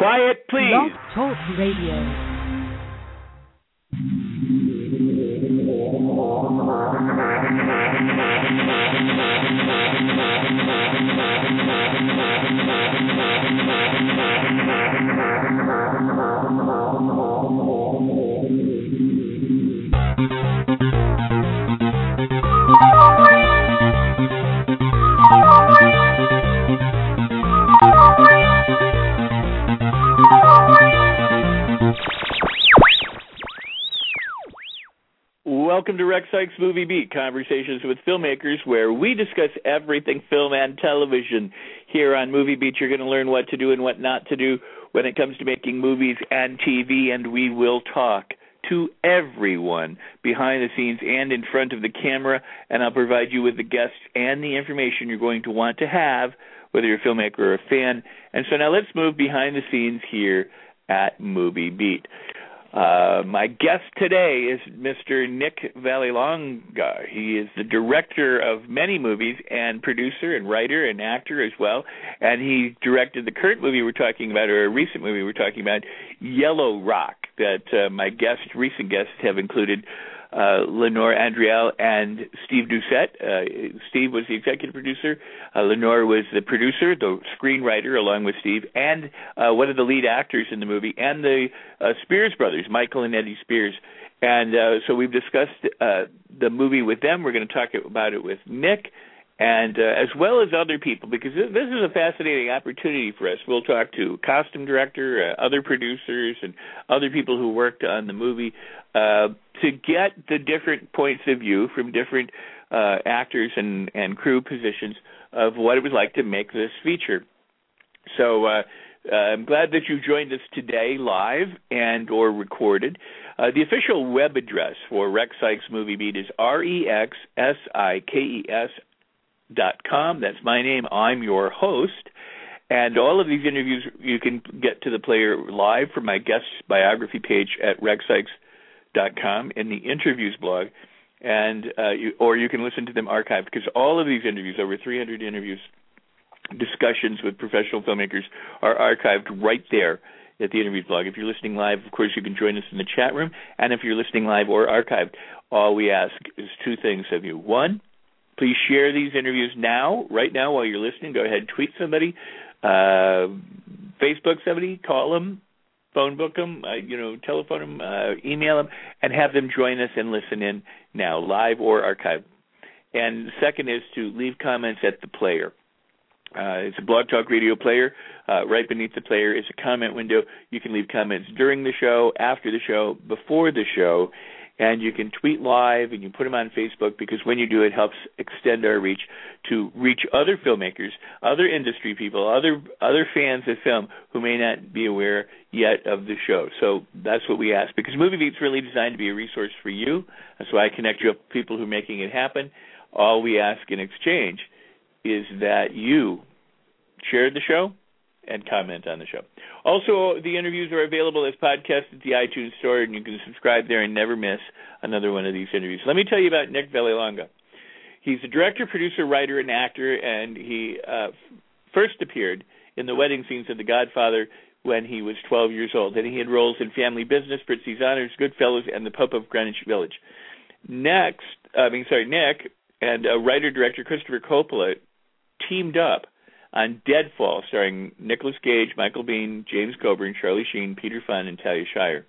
Quiet, please. Talk Radio. Welcome to Rex Sikes Movie Beat, conversations with filmmakers where we discuss everything film and television. Here on Movie Beat, you're going to learn what to do and what not to do when it comes to making movies and TV, and we will talk to everyone behind the scenes and in front of the camera, and I'll provide you with the guests and the information you're going to want to have, whether you're a filmmaker or a fan. And so now let's move behind the scenes here at Movie Beat. Uh, my guest today is Mr. Nick Vallelonga. He is the director of many movies and producer and writer and actor as well. And he directed the current movie we're talking about, or a recent movie we're talking about, Yellow Rock, that uh, my guest, recent guests have included uh, Lenore Andriel and Steve Doucette. Uh, Steve was the executive producer. Uh, Lenore was the producer, the screenwriter, along with Steve, and uh, one of the lead actors in the movie, and the uh, Spears brothers, Michael and Eddie Spears. And uh, so we've discussed uh, the movie with them. We're going to talk about it with Nick and uh, as well as other people, because this is a fascinating opportunity for us. We'll talk to costume director, uh, other producers, and other people who worked on the movie uh, to get the different points of view from different uh, actors and, and crew positions of what it was like to make this feature. So. Uh, uh, I'm glad that you joined us today live and or recorded. The official web address for Rex Sikes Movie Beat is R E X S I K E S dot com. That's my name. I'm your host. And all of these interviews you can get to the player live from my guest biography page at rexsikes.com in the interviews blog, and uh, you, or you can listen to them archived because all of these interviews, over 300 interviews, discussions with professional filmmakers, are archived right there at the interviews blog. If you're listening live, of course, you can join us in the chat room, and if you're listening live or archived, all we ask is two things of you: one Please share these interviews now, right now, while you're listening. Go ahead, tweet somebody, uh, Facebook somebody, call them, phone book them, uh, you know, telephone them, uh, email them, and have them join us and listen in now, live or archived. And second is to leave comments at the player. Uh, it's a blog talk radio player. Uh, right beneath the player is a comment window. You can leave comments during the show, after the show, before the show, and you can tweet live and you put them on Facebook because when you do it helps extend our reach to reach other filmmakers, other industry people, other other fans of film who may not be aware yet of the show. So that's what we ask because Movie Beat's really designed to be a resource for you. That's why I connect you up with people who are making it happen. All we ask in exchange is that you share the show and comment on the show. Also, the interviews are available as podcasts at the iTunes Store, and you can subscribe there and never miss another one of these interviews. Let me tell you about Nick Vallelonga. He's a director, producer, writer, and actor, and he uh, first appeared in the wedding scenes of The Godfather when he was 12 years old, and he had roles in Family Business, Prizzi's Honors, Goodfellas, and The Pope of Greenwich Village. Next, I mean, sorry, Nick and uh, writer director Christopher Coppola teamed up on Deadfall, starring Nicolas Cage, Michael Biehn, James Coburn, Charlie Sheen, Peter Fonda, and Talia Shire.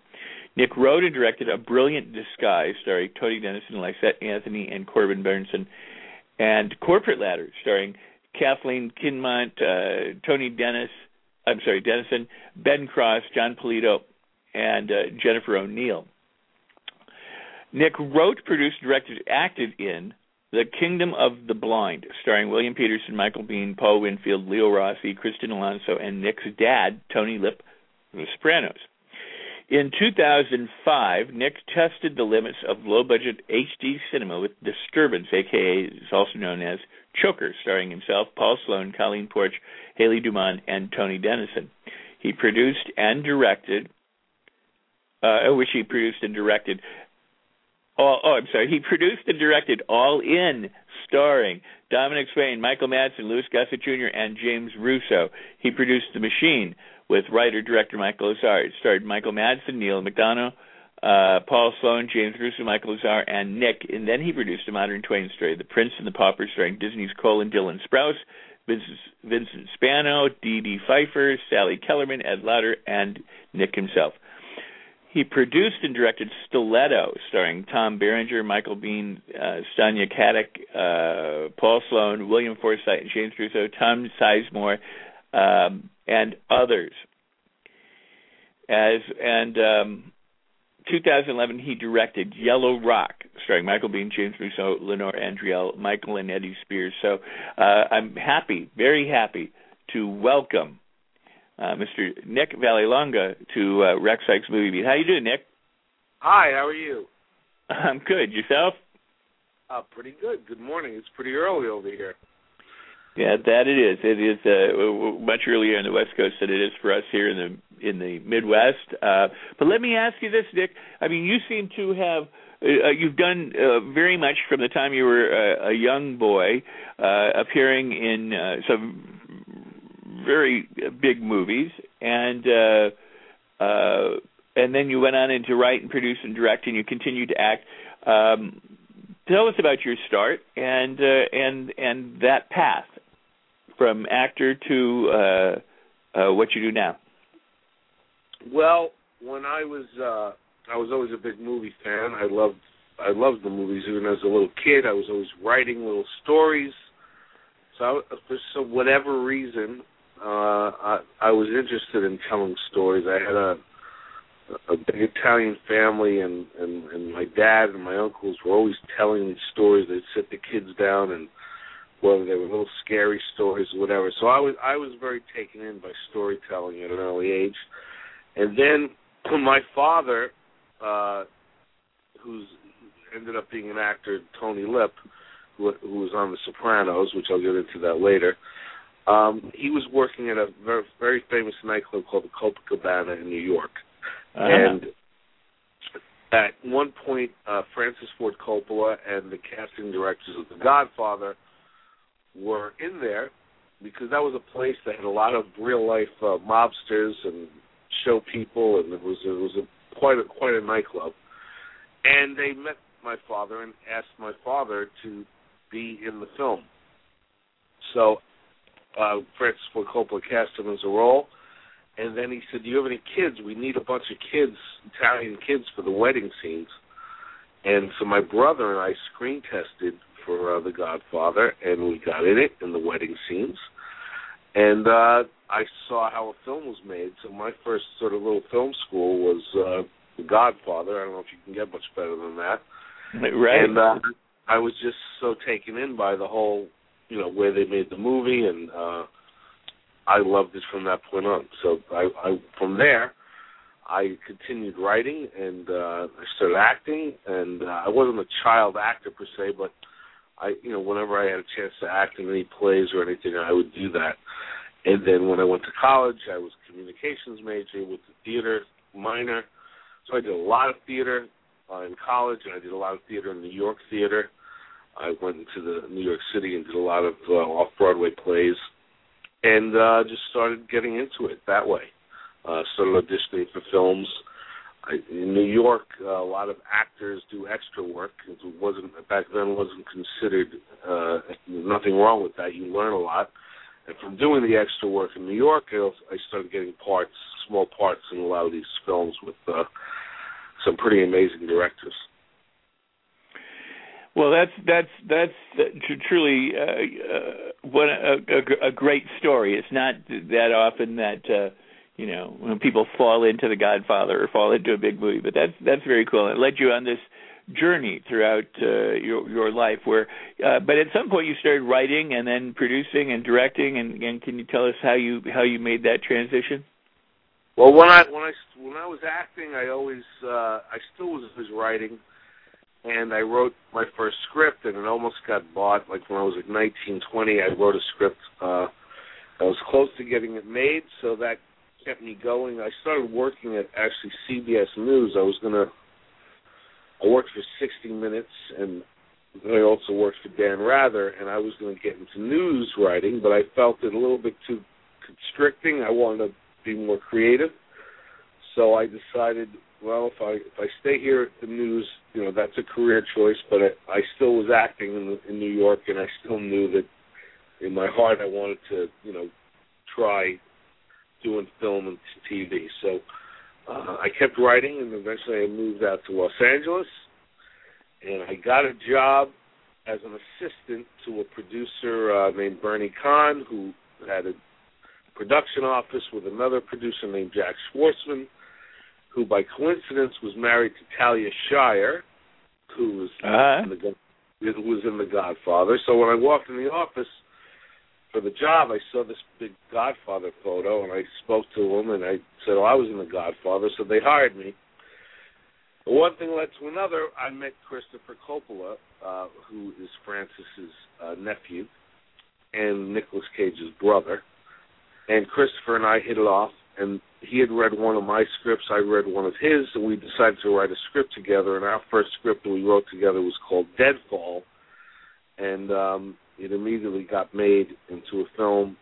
Nick wrote and directed A Brilliant Disguise, starring Tony Denison, Lysette Anthony, and Corbin Bernsen, and Corporate Ladder, starring Kathleen Kinmont, uh, Tony Dennis, I'm sorry, Denison, Ben Cross, Jon Polito, and uh, Jennifer O'Neill. Nick wrote, produced, directed, acted in the Kingdom of the Blind, starring William Petersen, Michael Biehn, Paul Winfield, Leo Rossi, Kristian Alonso, and Nick's dad, Tony Lip, The Sopranos. In 2005, Nick tested the limits of low budget HD cinema with Disturbance, aka is also known as Choker, starring himself, Paul Sloan, Colleen Porch, Hayley DuMond, and Tony Denison. He produced and directed, uh, which he produced and directed Oh, oh, I'm sorry. He produced and directed All In, starring Dominique Swain, Michael Madsen, Louis Gossett Jr., and James Russo. He produced The Machine, with writer director Michael Lazar. It starred Michael Madsen, Neal McDonough, uh, Paul Sloan, James Russo, Michael Lazar, and Nick. And then he produced a modern Twain story, The Prince and the Pauper, starring Disney's Colin Dylan Sprouse, Vincent, Vincent Spano, DeDee Pfeiffer, Sally Kellerman, Ed Lauter, and Nick himself. He produced and directed Stiletto, starring Tom Berenger, Michael Biehn, uh, Sonia uh, Paul Sloan, William Forsythe, James Russo, Tom Sizemore, um, and others. As and um, 2011, he directed Yellow Rock, starring Michael Biehn, James Russo, Lenore Andriel, Michael and Eddie Spears. So uh, I'm happy, very happy to welcome uh, Mr. Nick Vallelonga to uh, Rex Sikes Movie Beat. How you doing, Nick? Hi, how are you? I'm good. Yourself? Uh, pretty good. Good morning. It's pretty early over here. Yeah, that it is. It is uh, much earlier on the West Coast than it is for us here in the in the Midwest. Uh, but let me ask you this, Nick. I mean, you seem to have uh, you've done uh, very much from the time you were uh, a young boy, uh, appearing in uh, some very big movies, and uh, uh, and then you went on into write and produce and direct, and you continued to act. Um, tell us about your start and uh, and and that path from actor to uh, uh, what you do now? Well, when I was uh, I was always a big movie fan. I loved I loved the movies even as a little kid. I was always writing little stories. So I, for so whatever reason, uh, I, I was interested in telling stories. I had a a big Italian family, and and and my dad and my uncles were always telling these stories. They'd sit the kids down and whether they were little scary stories or whatever. So I was I was very taken in by storytelling at an early age, and then my father, uh, who's ended up being an actor, Tony Lip, who, who was on The Sopranos, which I'll get into that later. Um, he was working at a very, very famous nightclub called the Copacabana in New York, uh-huh. and at one point, uh, Francis Ford Coppola and the casting directors of The Godfather were in there because that was a place that had a lot of real life uh, mobsters and show people, and it was it was a quite a quite a nightclub. And they met my father and asked my father to be in the film. So uh, Francis Coppola cast him as a role, and then he said, "Do you have any kids? We need a bunch of kids, Italian kids, for the wedding scenes." And so my brother and I screen tested for uh, The Godfather, and we got in it in the wedding scenes. And uh, I saw how a film was made. So my first sort of little film school was uh, The Godfather. I don't know if you can get much better than that. Right. And uh, I was just so taken in by the whole, you know, where they made the movie, and uh, I loved it from that point on. So I, I from there. I continued writing and uh I started acting and uh, I wasn't a child actor per se but I you know whenever I had a chance to act in any plays or anything, I would do that. And then when I went to college, I was communications major with the theater minor, so I did a lot of theater uh, in college, and I did a lot of theater in New York theater. I went into the New York City and did a lot of uh, off Broadway plays, and uh, just started getting into it that way. Uh, started auditioning for films I, in New York, uh, a lot of actors do extra work. It wasn't back then wasn't considered uh, nothing wrong with that. You learn a lot, and from doing the extra work in New York, I, I started getting parts, small parts in a lot of these films with uh, some pretty amazing directors. Well, that's that's that's truly uh, uh, what a, a, a great story. It's not that often that. Uh, you know when people fall into the Godfather or fall into a big movie. But that's that's very cool. It led you on this journey throughout uh, your your life. Where, uh, but at some point you started writing and then producing and directing. And, and can you tell us how you how you made that transition? Well, when I when I when I was acting, I always uh, I still was was writing, and I wrote my first script, and it almost got bought. Like when I was like 19, 20, I wrote a script. Uh, I was close to getting it made, so that kept me going. I started working at actually CBS News. I was gonna I worked for 60 Minutes, and I also worked for Dan Rather, and I was going to get into news writing, but I felt it a little bit too constricting. I wanted to be more creative. So I decided, well, if I if I stay here at the news, you know, that's a career choice. But I, I still was acting in, in New York, and I still knew that in my heart I wanted to, you know, try doing film and TV. So uh, I kept writing, and eventually I moved out to Los Angeles, and I got a job as an assistant to a producer uh, named Bernie Kahn, who had a production office with another producer named Jack Schwartzman, who by coincidence was married to Talia Shire, who was uh-huh. in the who was in The Godfather. So when I walked in the office for the job, I saw this big Godfather photo, and I spoke to him, and I said, "Oh, I was in The Godfather," so they hired me. But one thing led to another. I met Christopher Coppola, uh, who is Francis's uh, nephew and Nicolas Cage's brother. And Christopher and I hit it off, and he had read one of my scripts, I read one of his, and we decided to write a script together. And our first script that we wrote together was called Deadfall, and um, it immediately got made into a film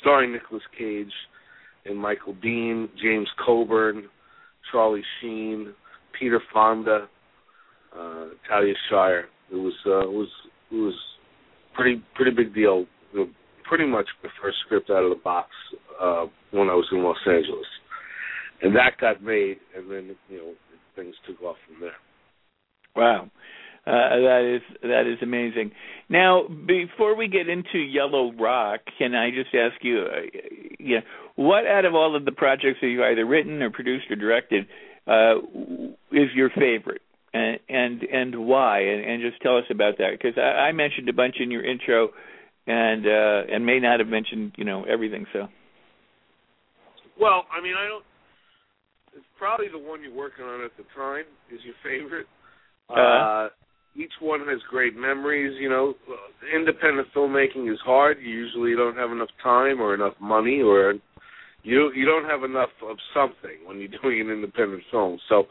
starring Nicolas Cage and Michael Biehn, James Coburn, Charlie Sheen, Peter Fonda, uh, Talia Shire. It was uh, it was it was pretty pretty big deal. Pretty much the first script out of the box uh, when I was in Los Angeles, and that got made, and then you know things took off from there. Wow. Uh, that is that is amazing. Now, before we get into Yellow Rock, can I just ask you, uh, yeah, what out of all of the projects that you either written or produced or directed uh, is your favorite, and and and why? And, and just tell us about that because I, I mentioned a bunch in your intro, and uh, and may not have mentioned you know everything. So. Well, I mean, I don't. It's probably the one you're working on at the time is your favorite. Uh, uh each one has great memories. You know, independent filmmaking is hard. You usually don't have enough time or enough money, or you you don't have enough of something when you're doing an independent film. So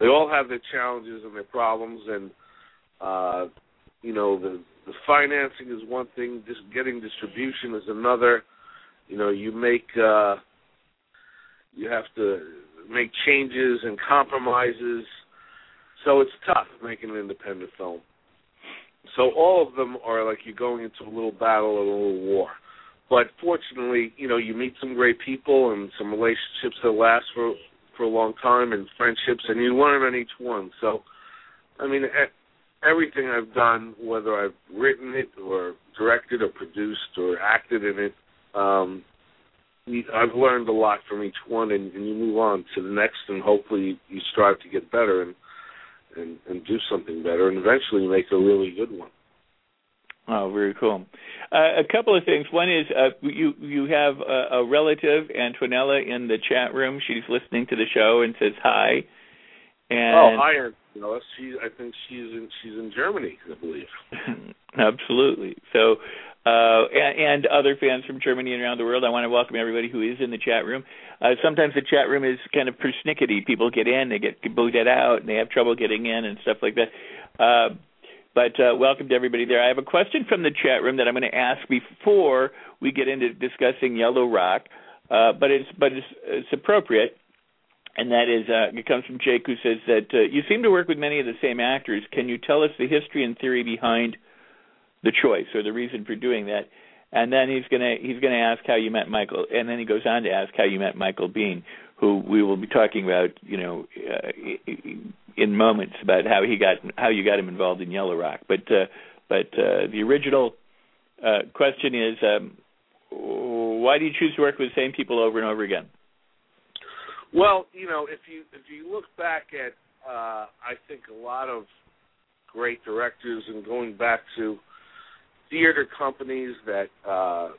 they all have their challenges and their problems, and uh, you know the the financing is one thing. Just getting distribution is another. You know, you make uh, you have to make changes and compromises so it's tough making an independent film. So all of them are like you're going into a little battle or a little war. But fortunately, you know, you meet some great people and some relationships that last for for a long time and friendships and you learn on each one. So I mean everything I've done, whether I've written it or directed or produced or acted in it, um I've learned a lot from each one, and, and you move on to the next, and hopefully you strive to get better. And and and do something better, and eventually make a really good one. Oh, very cool. Uh, a couple of things. One is uh, you you have a, a relative, Antonella, in the chat room. She's listening to the show and says hi. And oh, hi, Antonella. She, I think she's in she's in Germany, I believe. Absolutely. So uh, and, and other fans from Germany and around the world. I want to welcome everybody who is in the chat room. Uh, sometimes the chat room is kind of persnickety. People get in, they get booted out, and they have trouble getting in and stuff like that. Uh, but uh, welcome to everybody there. I have a question from the chat room that I'm going to ask before we get into discussing Yellow Rock, uh, but it's but it's, it's appropriate, and that is uh, it comes from Jake, who says that uh, you seem to work with many of the same actors. Can you tell us the history and theory behind the choice or the reason for doing that. And then he's gonna he's gonna ask how you met Michael, and then he goes on to ask how you met Michael Biehn, who we will be talking about, you know, uh, in moments about how he got how you got him involved in Yellow Rock. But uh, but uh, the original uh, question is, um, why do you choose to work with the same people over and over again? Well, you know, if you if you look back at, uh, I think a lot of great directors, and going back to theater companies that uh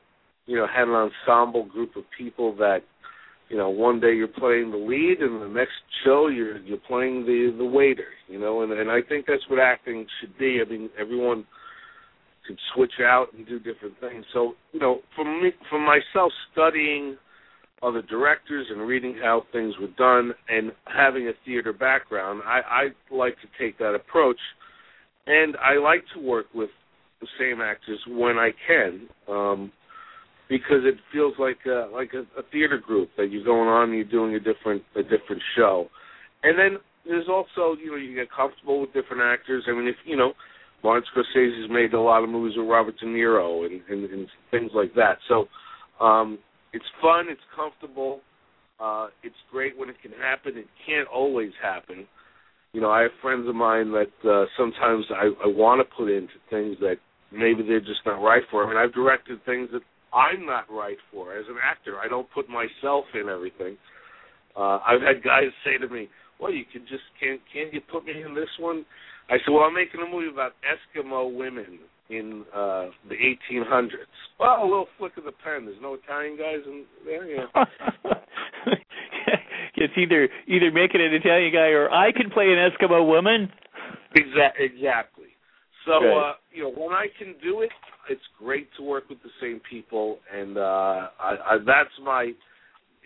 you know had an ensemble group of people that you know one day you're playing the lead and the next show you're you're playing the the waiter you know and and I think that's what acting should be. I mean everyone could switch out and do different things. So you know for me for myself studying other directors and reading how things were done and having a theater background I I like to take that approach and I like to work with the same actors when I can. Um, because it feels like a, like a, a theater group that you're going on and you're doing a different a different show. And then there's also you know you get comfortable with different actors. I mean if you know Martin Scorsese's made a lot of movies with Robert De Niro and, and, and things like that. So um, it's fun, it's comfortable, uh, it's great when it can happen. It can't always happen. You know, I have friends of mine that uh, sometimes I, I want to put into things that maybe they're just not right for. I mean, I've directed things that I'm not right for as an actor. I don't put myself in everything. Uh, I've had guys say to me, "Well, you can just can't can't you put me in this one?" I said, "Well, I'm making a movie about Eskimo women in uh the 1800s." Well, a little flick of the pen. There's no Italian guys in there, yeah. it's either either make it an Italian guy or I can play an Eskimo woman. Exactly. Exactly. So uh, you know, when I can do it, it's great to work with the same people, and uh, I, I, that's my.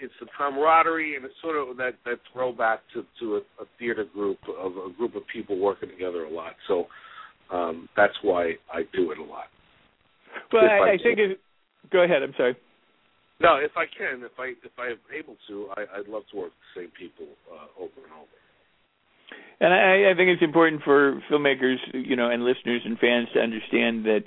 It's the camaraderie, and it's sort of that that throwback to to a, a theater group of a group of people working together a lot. So um, that's why I do it a lot. Well, I, I, I think. It, go ahead. I'm sorry. No, if I can, if I if I am able to, I, would love to work with the same people uh, over and over. And I, I think it's important for filmmakers, you know, and listeners and fans to understand that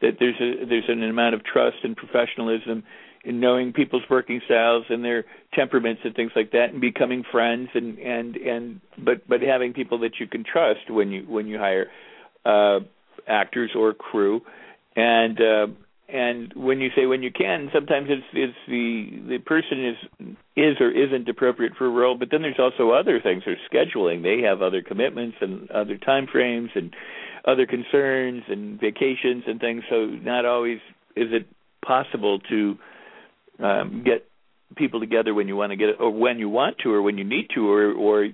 that there's a there's an amount of trust and professionalism in knowing people's working styles and their temperaments and things like that and becoming friends and and and but but having people that you can trust when you when you hire uh actors or crew and uh and when you say when you can sometimes it's it's the the person is is or isn't appropriate for a role but then there's also other things there's scheduling they have other commitments and other time frames and other concerns and vacations and things. So not always is it possible to um, get people together when you want to get it, or when you want to, or when you need to, or or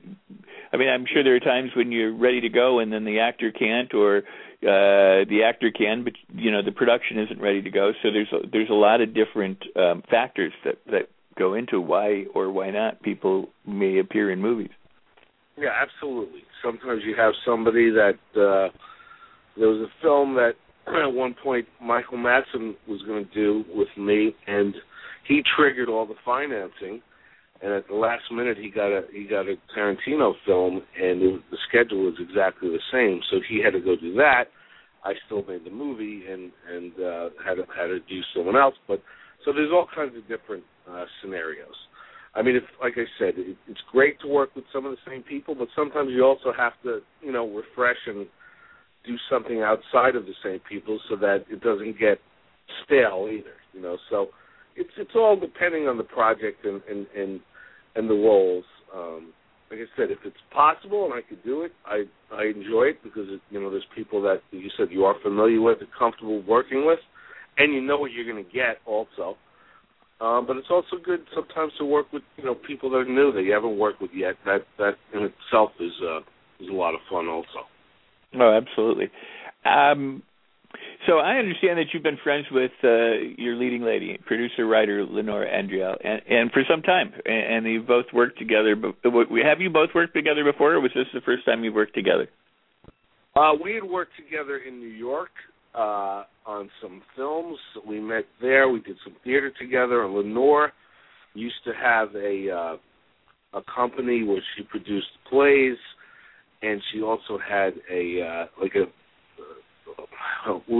I mean, I'm sure there are times when you're ready to go and then the actor can't, or uh, the actor can, but you know the production isn't ready to go. So there's a, there's a lot of different um, factors that that go into why or why not people may appear in movies. Yeah, absolutely. Sometimes you have somebody that uh, there was a film that at one point Michael Madsen was going to do with me, and he triggered all the financing. And at the last minute, he got a he got a Tarantino film, and it, the schedule was exactly the same. So he had to go do that. I still made the movie and and uh, had to, had to do someone else. But so there's all kinds of different uh, scenarios. I mean, if like I said, it, it's great to work with some of the same people, but sometimes you also have to you know refresh and do something outside of the same people so that it doesn't get stale either. You know, so it's it's all depending on the project and and and, and the roles. Um, like I said, if it's possible and I could do it, I I enjoy it because it, you know there's people that you said you are familiar with and comfortable working with, and you know what you're going to get also. Um, but it's also good sometimes to work with you know people that are new that you haven't worked with yet. That that in itself is uh, is a lot of fun also. Oh, absolutely. Um, so I understand that you've been friends with uh, your leading lady, producer writer Lenore Andriel, and, and for some time, and, and you both worked together. But have you both worked together before, or was this the first time you worked together? Uh, we had worked together in New York uh, on some films. We met there. We did some theater together. And Lenore used to have a uh, a company where she produced plays and she also had a uh, like a,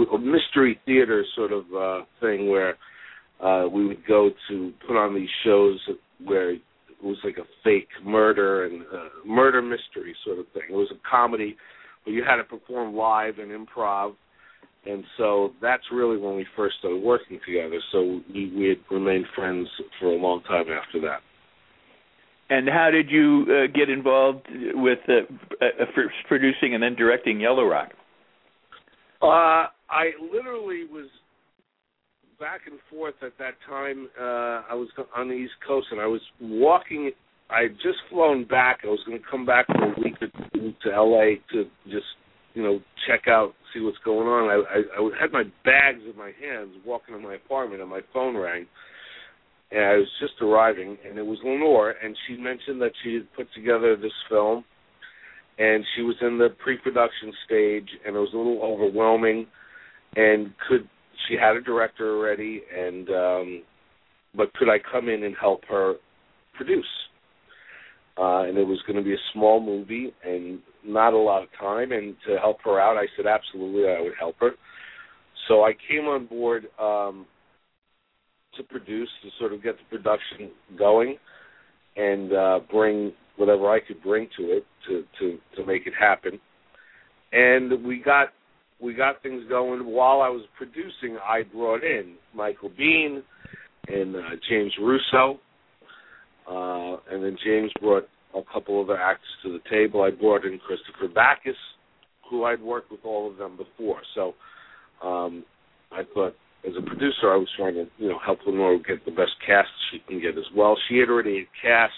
a, mystery theater sort of uh, thing where uh, we would go to put on these shows where it was like a fake murder and uh, murder mystery sort of thing. It was a comedy where you had to perform live and improv. And so that's really when we first started working together. So we, we had remained friends for a long time after that. And how did you uh, get involved with uh, uh, first producing and then directing Yellow Rock? Uh, I literally was back and forth at that time. Uh, I was on the East Coast and I was walking. I had just flown back. I was going to come back for a week or two to LA to just, you know, check out, see what's going on. I, I, I had my bags in my hands, walking to my apartment, and my phone rang and I was just arriving, and it was Lenore, and she mentioned that she had put together this film, and she was in the pre-production stage, and it was a little overwhelming, and could she had a director already, and um, but could I come in and help her produce? Uh, and it was going to be a small movie and not a lot of time. And to help her out, I said absolutely I would help her. So I came on board um, to produce to sort of get the production going and uh, bring whatever I could bring to it to to to make it happen. And we got we got things going. While I was producing, I brought in Michael Biehn and uh, James Russo, uh, and then James brought a couple other actors to the table. I brought in Christopher Backus, who I'd worked with all of them before. So um, I thought, as a producer, I was trying to you know help Lenore get the best cast she can get as well. She had already cast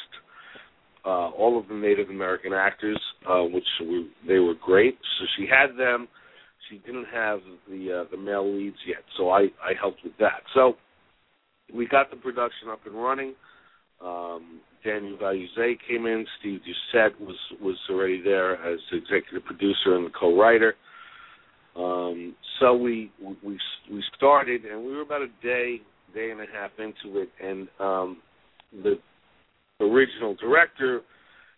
uh, all of the Native American actors, uh, which were, they were great. So she had them she didn't have the uh, the male leads yet, so I I helped with that. So we got the production up and running. Um, Daniel Valuze came in. Steve Doucette was was already there as executive producer and co-writer. Um, so we we we started, and we were about a day day and a half into it, and um, the original director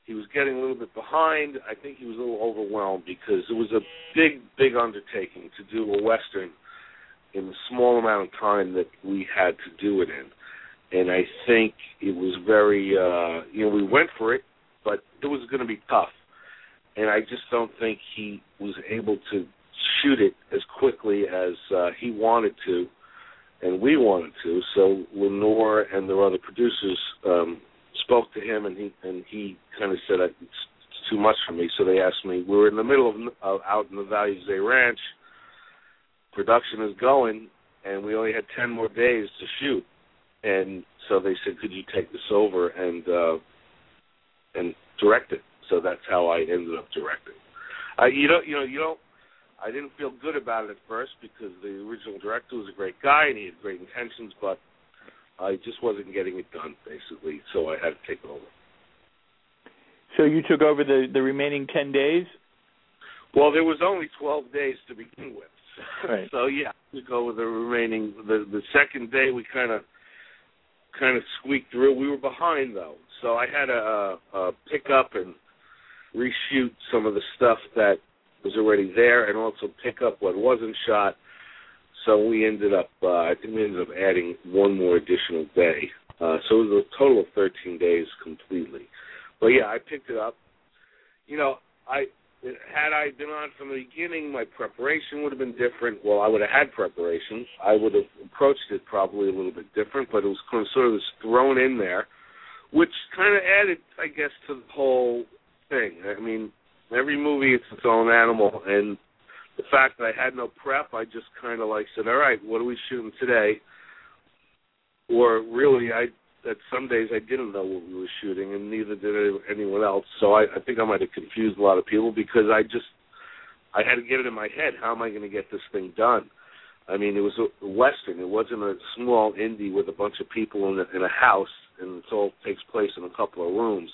he was getting a little bit behind. I think he was a little overwhelmed because it was a big, big undertaking to do a western in the small amount of time that we had to do it in. And I think it was very, uh, you know, we went for it, but it was going to be tough. And I just don't think he was able to shoot it as quickly as uh, he wanted to, and we wanted to. So Lenore and the other producers um, spoke to him, and he and he kind of said it's, too much for me. So they asked me. We were in the middle of uh, out in the Valuze Ranch. Production is going, and we only had ten more days to shoot. And so they said, "Could you take this over and uh, and direct it?" So that's how I ended up directing. Uh, you don't, you know, you don't. I didn't feel good about it at first because the original director was a great guy and he had great intentions, but I just wasn't getting it done, basically, so I had to take over. So you took over the the remaining ten days. Well, there was only twelve days to begin with, right. so yeah, to go with the remaining. The the second day we kind of kind of squeaked through. We were behind though, so I had to uh, uh, pick up and reshoot some of the stuff that was already there, and also pick up what wasn't shot so we ended up, uh, I think we ended up adding one more additional day. Uh, so it was a total of 13 days completely. But yeah, I picked it up. You know, I had I been on from the beginning, my preparation would have been different. Well, I would have had preparation. I would have approached it probably a little bit different, but it was kind of sort of thrown in there, which kind of added, I guess, to the whole thing. I mean, every movie it's its own animal, and the fact that I had no prep, I just kind of like said, "All right, what are we shooting today?" Or really, I at some days I didn't know what we were shooting, and neither did anyone else. So I, I think I might have confused a lot of people because I just I had to get it in my head. How am I going to get this thing done? I mean, it was a western. It wasn't a small indie with a bunch of people in a, in a house, and it all takes place in a couple of rooms.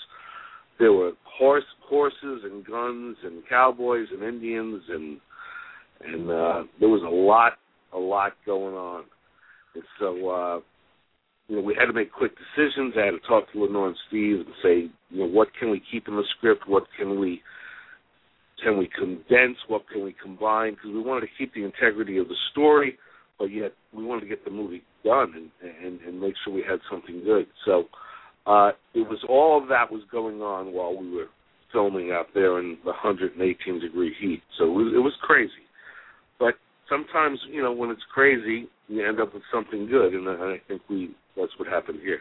There were horse horses and guns and cowboys and Indians and and uh, there was a lot, a lot going on, and so uh, you know we had to make quick decisions. I had to talk to Lenore and Steve and say, you know, what can we keep in the script? What can we can we condense? What can we combine? Because we wanted to keep the integrity of the story, but yet we wanted to get the movie done and and, and make sure we had something good. So uh, it was all of that was going on while we were filming out there in the 118 degree heat. So it was, it was crazy. Sometimes, you know, when it's crazy, you end up with something good, and I think we that's what happened here.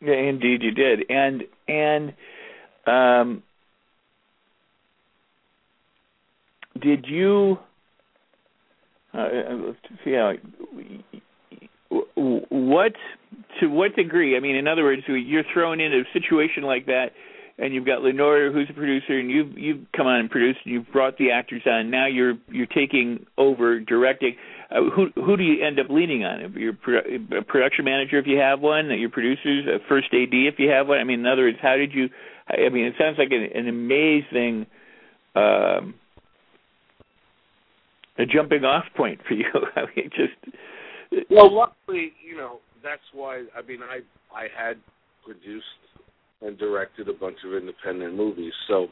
Yeah, indeed, you did, and and um, did you? Uh, yeah, what to what degree? I mean, in other words, you're thrown into a situation like that and you've got Lenore, who's a producer, and you've you've come on and produced, and you've brought the actors on. Now you're you're taking over directing. Uh, who who do you end up leaning on? Your pro- a production manager, if you have one, your producers, a first AD, if you have one. I mean, in other words, how did you? I mean, it sounds like an, an amazing um, a jumping off point for you. I mean, just well, luckily, you know, that's why. I mean, I I had produced and directed a bunch of independent movies, so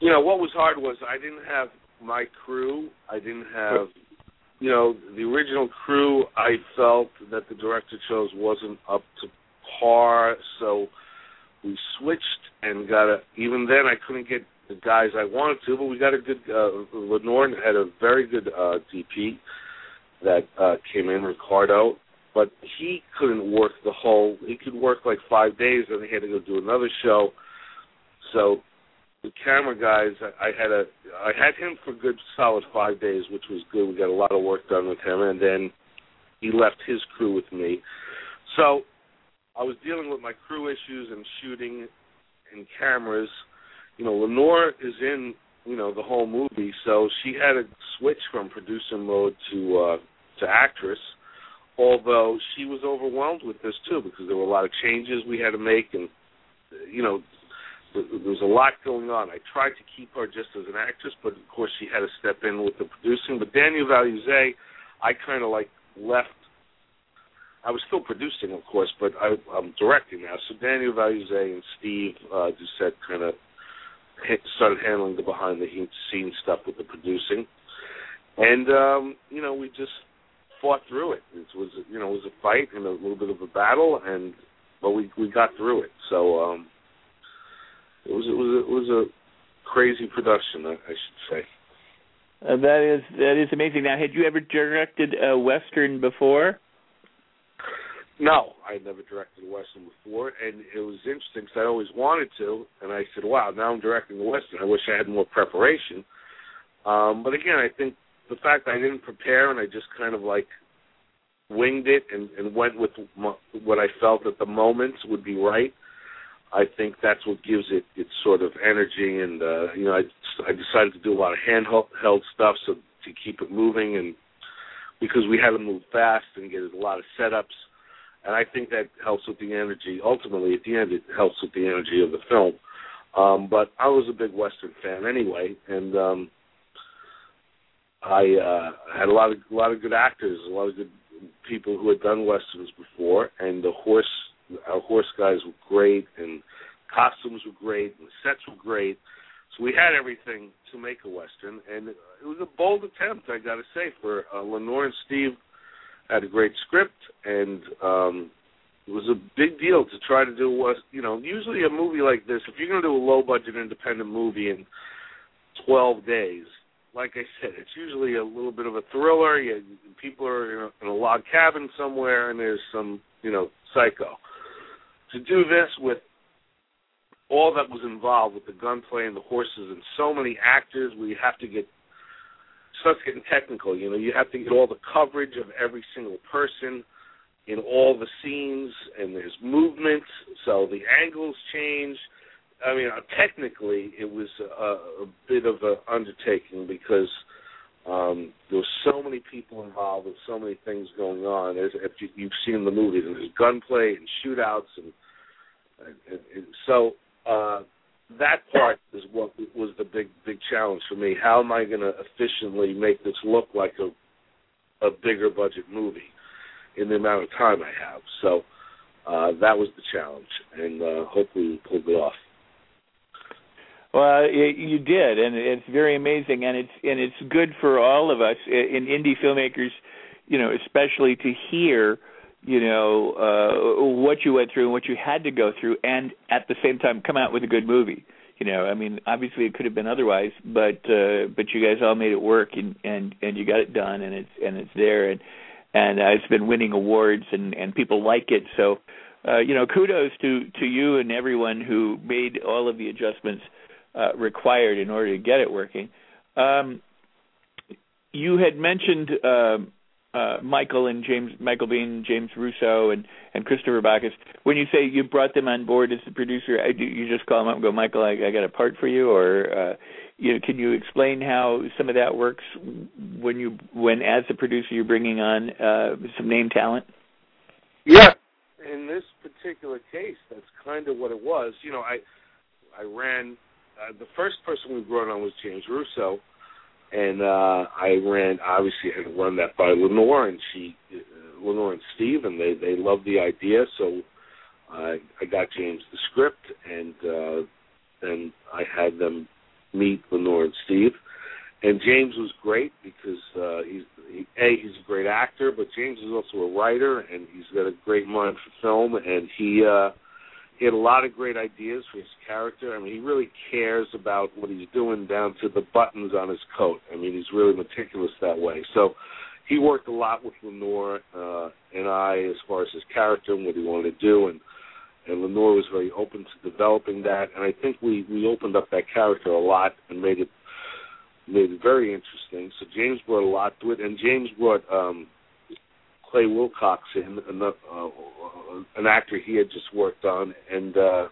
you know what was hard was I didn't have my crew. I didn't have, you know, the original crew. I felt that the director chose wasn't up to par, so we switched and got a. Even then, I couldn't get the guys I wanted to, but we got a good. Uh, Lenore had a very good uh, DP that uh, came in, Ricardo, but he couldn't work the whole. He could work like five days, and he had to go do another show. So the camera guys, I, had a, I had him for a good solid five days, which was good. We got a lot of work done with him, and then he left his crew with me. So I was dealing with my crew issues and shooting and cameras. You know, Lenore is in you know the whole movie, so she had to switch from producer mode to uh, to actress. Although she was overwhelmed with this too, because there were a lot of changes we had to make, and you know there was a lot going on. I tried to keep her just as an actress, but of course she had to step in with the producing. But Daniel Valuze, I kind of like left I was still producing, of course, but I, I'm directing now. So Daniel Valuze and Steve uh, Doucette kind of started handling the behind the scenes stuff with the producing, and um, you know we just fought through it. It was you know it was a fight and a little bit of a battle, and but we we got through it. So um, it was it was it was a crazy production, I, I should say. Uh, that is that is amazing. Now, had you ever directed a western before? No, I had never directed a western before, and it was interesting because I always wanted to, and I said, "Wow, now I'm directing a western. I wish I had more preparation." Um, but again, I think the fact I didn't prepare and I just kind of like winged it and, and went with what I felt at the moment would be right. I think that's what gives it its sort of energy, and uh, you know, I I decided to do a lot of handheld stuff so to keep it moving, and because we had to move fast and get a lot of setups and I think that helps with the energy. Ultimately, at the end, it helps with the energy of the film. Um, but I was a big Western fan anyway, and um, I uh, had a lot of a lot of good actors, a lot of good people who had done westerns before, and the horse our horse guys were great, and costumes were great, and the sets were great. So we had everything to make a western, and it was a bold attempt, I got to say, for uh, Lenore and Steve had a great script, and um, it was a big deal to try to do what you know. Usually, a movie like this, if you're going to do a low budget independent movie in 12 days, like I said, it's usually a little bit of a thriller. You, people are in a, in a log cabin somewhere, and there's some you know psycho. To do this with all that was involved with the gunplay and the horses and so many actors, we have to get starts getting technical. You know, you have to get all the coverage of every single person in all the scenes, and there's movements, so the angles change. I mean, uh, technically, it was a, a bit of an undertaking because um, there were so many people involved and so many things going on. As if you, you've seen the movie, there's gunplay and shootouts, and, and, and so uh, that part is what was the big big challenge for me. How am I going to efficiently make this look like a a bigger budget movie in the amount of time I have? So uh, that was the challenge, and uh, hopefully we pulled it off. Well, you did, and it's very amazing, and it's and it's good for all of us in indie filmmakers, you know, especially to hear you know uh what you went through and what you had to go through and at the same time come out with a good movie. You know i mean obviously it could have been otherwise but uh but you guys all made it work and and and you got it done and it's and it's there and and uh, it's been winning awards and and people like it. So uh you know kudos to to you and everyone who made all of the adjustments. uh required in order to get it working um you had mentioned um uh, Michael and James, Michael Biehn, James Russo, and and Christopher Backus. When you say you brought them on board as the producer, I, do you just call them up and go, Michael, I, I got a part for you, or uh, you know, can you explain how some of that works when you when as a producer you're bringing on uh, some name talent? Yeah, in this particular case, that's kind of what it was. You know, I I ran uh, the first person we brought on was James Russo, and uh I ran obviously I run that by Lenore and she uh, Lenore and Steve and they they loved the idea so I I got James the script and uh I had them meet Lenore and Steve. And James was great because uh he's he, a he's a great actor but James is also a writer and he's got a great mind for film and he uh he had a lot of great ideas for his character. I mean, he really cares about what he's doing down to the buttons on his coat. I mean, he's really meticulous that way. So he worked a lot with Lenore uh, and I as far as his character and what he wanted to do, and and Lenore was very open to developing that. And I think we we opened up that character a lot and made it made it very interesting. So James brought a lot to it, and James brought um, Clay Wilcox in, an, uh, an actor he had just worked on, and uh,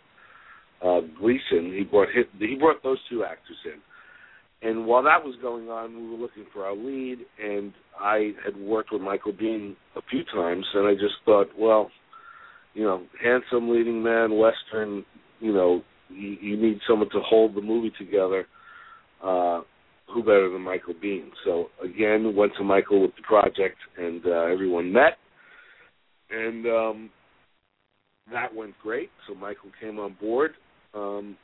uh, Gleason. He brought his, he brought those two actors in. And while that was going on, we were looking for our lead, and I had worked with Michael Biehn a few times, and I just thought, well, you know, handsome leading man, Western, you know, you, you need someone to hold the movie together. Uh, who better than Michael Biehn? So again, went to Michael with the project, and uh, everyone met, and um, that went great. So Michael came on board, um,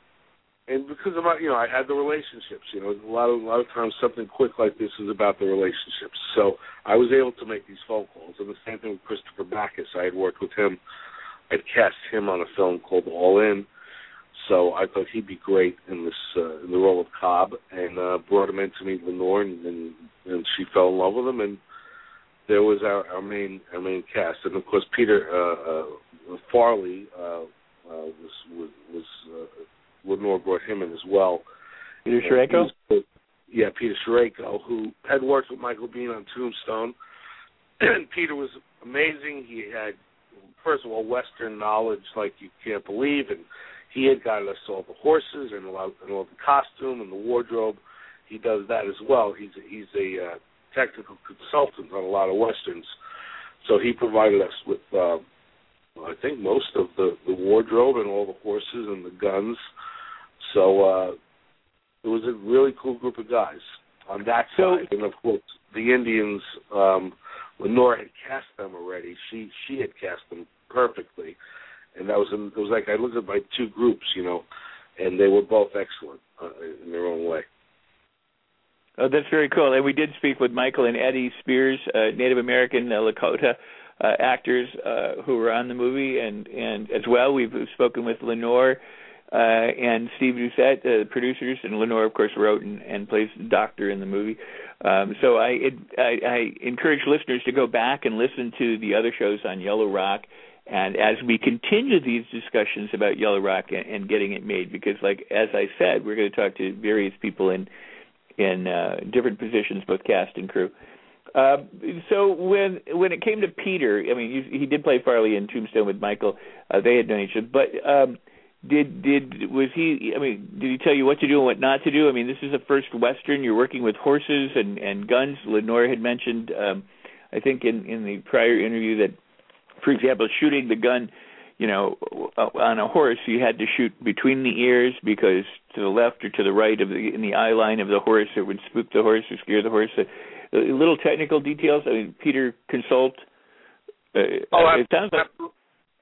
and because of my, you know, I had the relationships. You know, a lot of a lot of times something quick like this is about the relationships. So I was able to make these phone calls, and the same thing with Christopher Backus. I had worked with him. I'd cast him on a film called All In so I thought he'd be great in this uh, in the role of Cobb, and uh, brought him in to meet Lenore, and, and and she fell in love with him, and there was our, our main our main cast, and of course Peter uh, uh, Farrelly uh, uh, was was, was uh, Lenore brought him in as well. Peter Sherayko. Yeah, Peter Sherayko, who had worked with Michael Biehn on Tombstone, and Peter was amazing. He had first of all Western knowledge like you can't believe, and he had got us all the horses and all, and all the costume and the wardrobe. He does that as well. He's a, he's a uh, technical consultant on a lot of westerns, so he provided us with, uh, I think, most of the the wardrobe and all the horses and the guns. So uh, it was a really cool group of guys on that so, side, and of course the Indians. Um, Lenore had cast them already. She she had cast them perfectly and that was it was like I looked at my two groups, you know, and they were both excellent uh, in their own way. Oh, that's very cool. And we did speak with Michael and Eddie Spears, uh, Native American uh, Lakota uh, actors uh, who were on the movie, and and as well we've spoken with Lenore uh, and Steve Doucette, uh, the producers, and Lenore, of course, wrote and, and plays the doctor in the movie. Um, so I, it, I I encourage listeners to go back and listen to the other shows on Yellow Rock and as we continue these discussions about Yellow Rock and, and getting it made, because like as I said, we're going to talk to various people in in uh, different positions, both cast and crew. Uh, so when when it came to Peter, I mean, you, he did play Farley in Tombstone with Michael. Uh, they had known each other, but um, did did was he? I mean, did he tell you what to do and what not to do? I mean, this is a first western. You're working with horses and and guns. Lenore had mentioned, um, I think in in the prior interview that for example, shooting the gun, you know, on a horse, you had to shoot between the ears because to the left or to the right of the in the eye line of the horse, it would spook the horse or scare the horse. Uh, little technical details. I mean, Peter consult. Uh, oh, it sounds like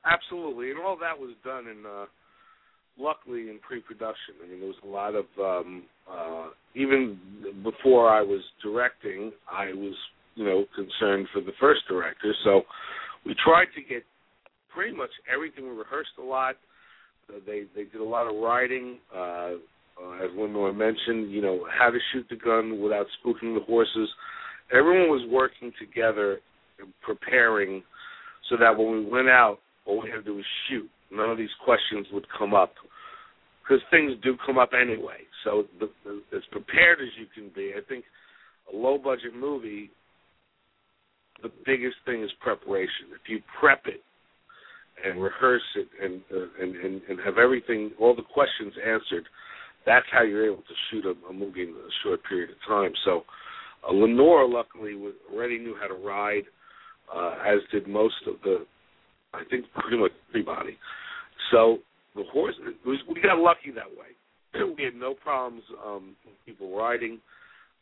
absolutely, and all that was done in. Uh, luckily in pre-production. I mean, there was a lot of um, uh, even before I was directing, I was you know concerned for the first director, so we tried to get pretty much everything. We rehearsed a lot. Uh, they they did a lot of writing. Uh, uh, as Lenore mentioned, you know how to shoot the gun without spooking the horses. Everyone was working together, and preparing, so that when we went out, all we had to do was shoot. None of these questions would come up because things do come up anyway. So the, the, as prepared as you can be, I think a low budget movie the biggest thing is preparation. If you prep it and rehearse it and uh, and, and and have everything, all the questions answered, that's how you're able to shoot a, a movie in a short period of time. So, uh, Lenore luckily already knew how to ride, uh, as did most of the, I think pretty much everybody. So the horse, was, we got lucky that way. we had no problems um, people riding.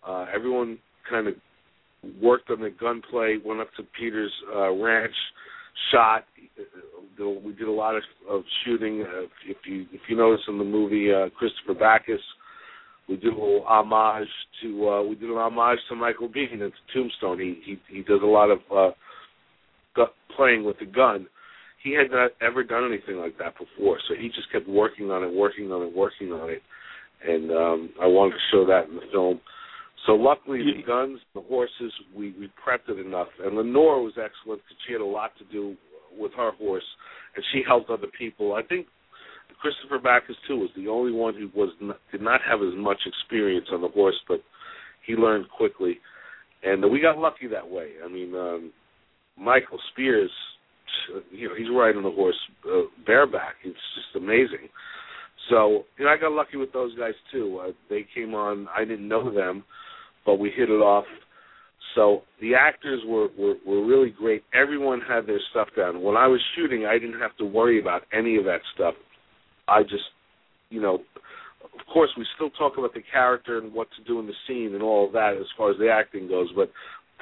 Uh, everyone kind of worked on the gunplay. Went up to Peter's uh, ranch, shot. We did a lot of, of shooting. Uh, if you if you notice in the movie uh, Christopher Backus, we did a little homage to uh, we did an homage to Michael Biehn at Tombstone. He he he does a lot of uh, playing with the gun. He had not ever done anything like that before, so he just kept working on it, working on it, working on it, and um, I wanted to show that in the film. So luckily, the guns, the horses, we we prepped it enough, and Lenore was excellent because she had a lot to do with her horse, and she helped other people. I think Christopher Backus too was the only one who was not, did not have as much experience on the horse, but he learned quickly, and we got lucky that way. I mean, um, Michael Spears, you know, he's riding the horse uh, bareback. It's just amazing. So, you know, I got lucky with those guys too. Uh, they came on. I didn't know them, but we hit it off. So the actors were, were were really great. Everyone had their stuff down. When I was shooting, I didn't have to worry about any of that stuff. I just, you know, of course, we still talk about the character and what to do in the scene and all of that as far as the acting goes, but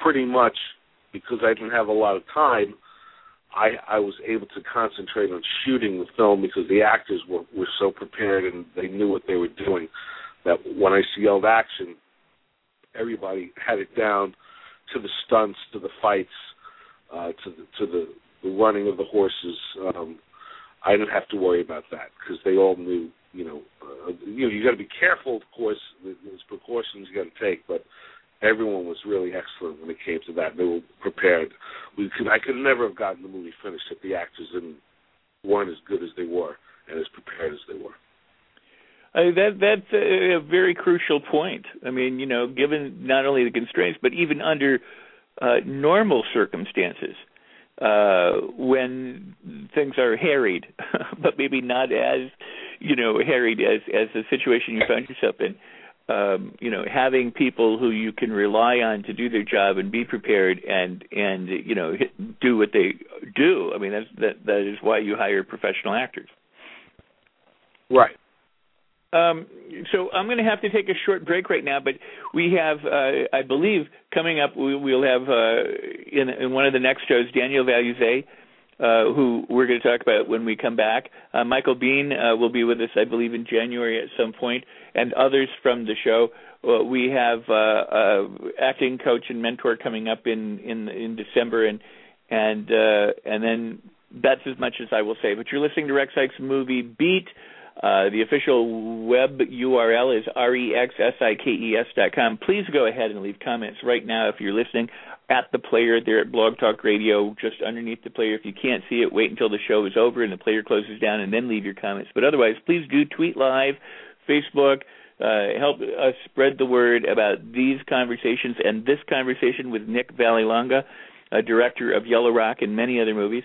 pretty much because I didn't have a lot of time, I I was able to concentrate on shooting the film because the actors were were so prepared and they knew what they were doing. That when I see yelled action, everybody had it down to the stunts, to the fights, uh, to the to the, the running of the horses. Um, I didn't have to worry about that because they all knew. You know, uh, you know, you got to be careful, of course. There's precautions you got to take, but everyone was really excellent when it came to that. They were prepared. We could, I could never have gotten the movie finished if the actors didn't weren't as good as they were and as prepared as they were. Uh, that that's a, a very crucial point. I mean, you know, given not only the constraints, but even under uh, normal circumstances, uh, when things are harried, but maybe not as you know harried as as the situation you found yourself in. Um, you know, having people who you can rely on to do their job and be prepared and and you know hit, do what they do. I mean, that's that that is why you hire professional actors. Right. Um, so I'm going to have to take a short break right now, but we have, uh, I believe, coming up, we, will have uh, in, in one of the next shows Daniel Veluzat, uh, who we're going to talk about when we come back. Uh, Michael Biehn uh, will be with us, I believe, in January at some point, and others from the show. Uh, we have acting coach and mentor coming up in in in December, and and and then that's as much as I will say. But you're listening to Rex Sikes Movie Beat. Uh, the official web URL is rexsikes dot com. Please go ahead and leave comments right now if you're listening at the player there at Blog Talk Radio, just underneath the player. If you can't see it, wait until the show is over and the player closes down, and then leave your comments. But otherwise, please do tweet live, Facebook. Uh, help us spread the word about these conversations and this conversation with Nick Vallelonga, a director of Yellow Rock and many other movies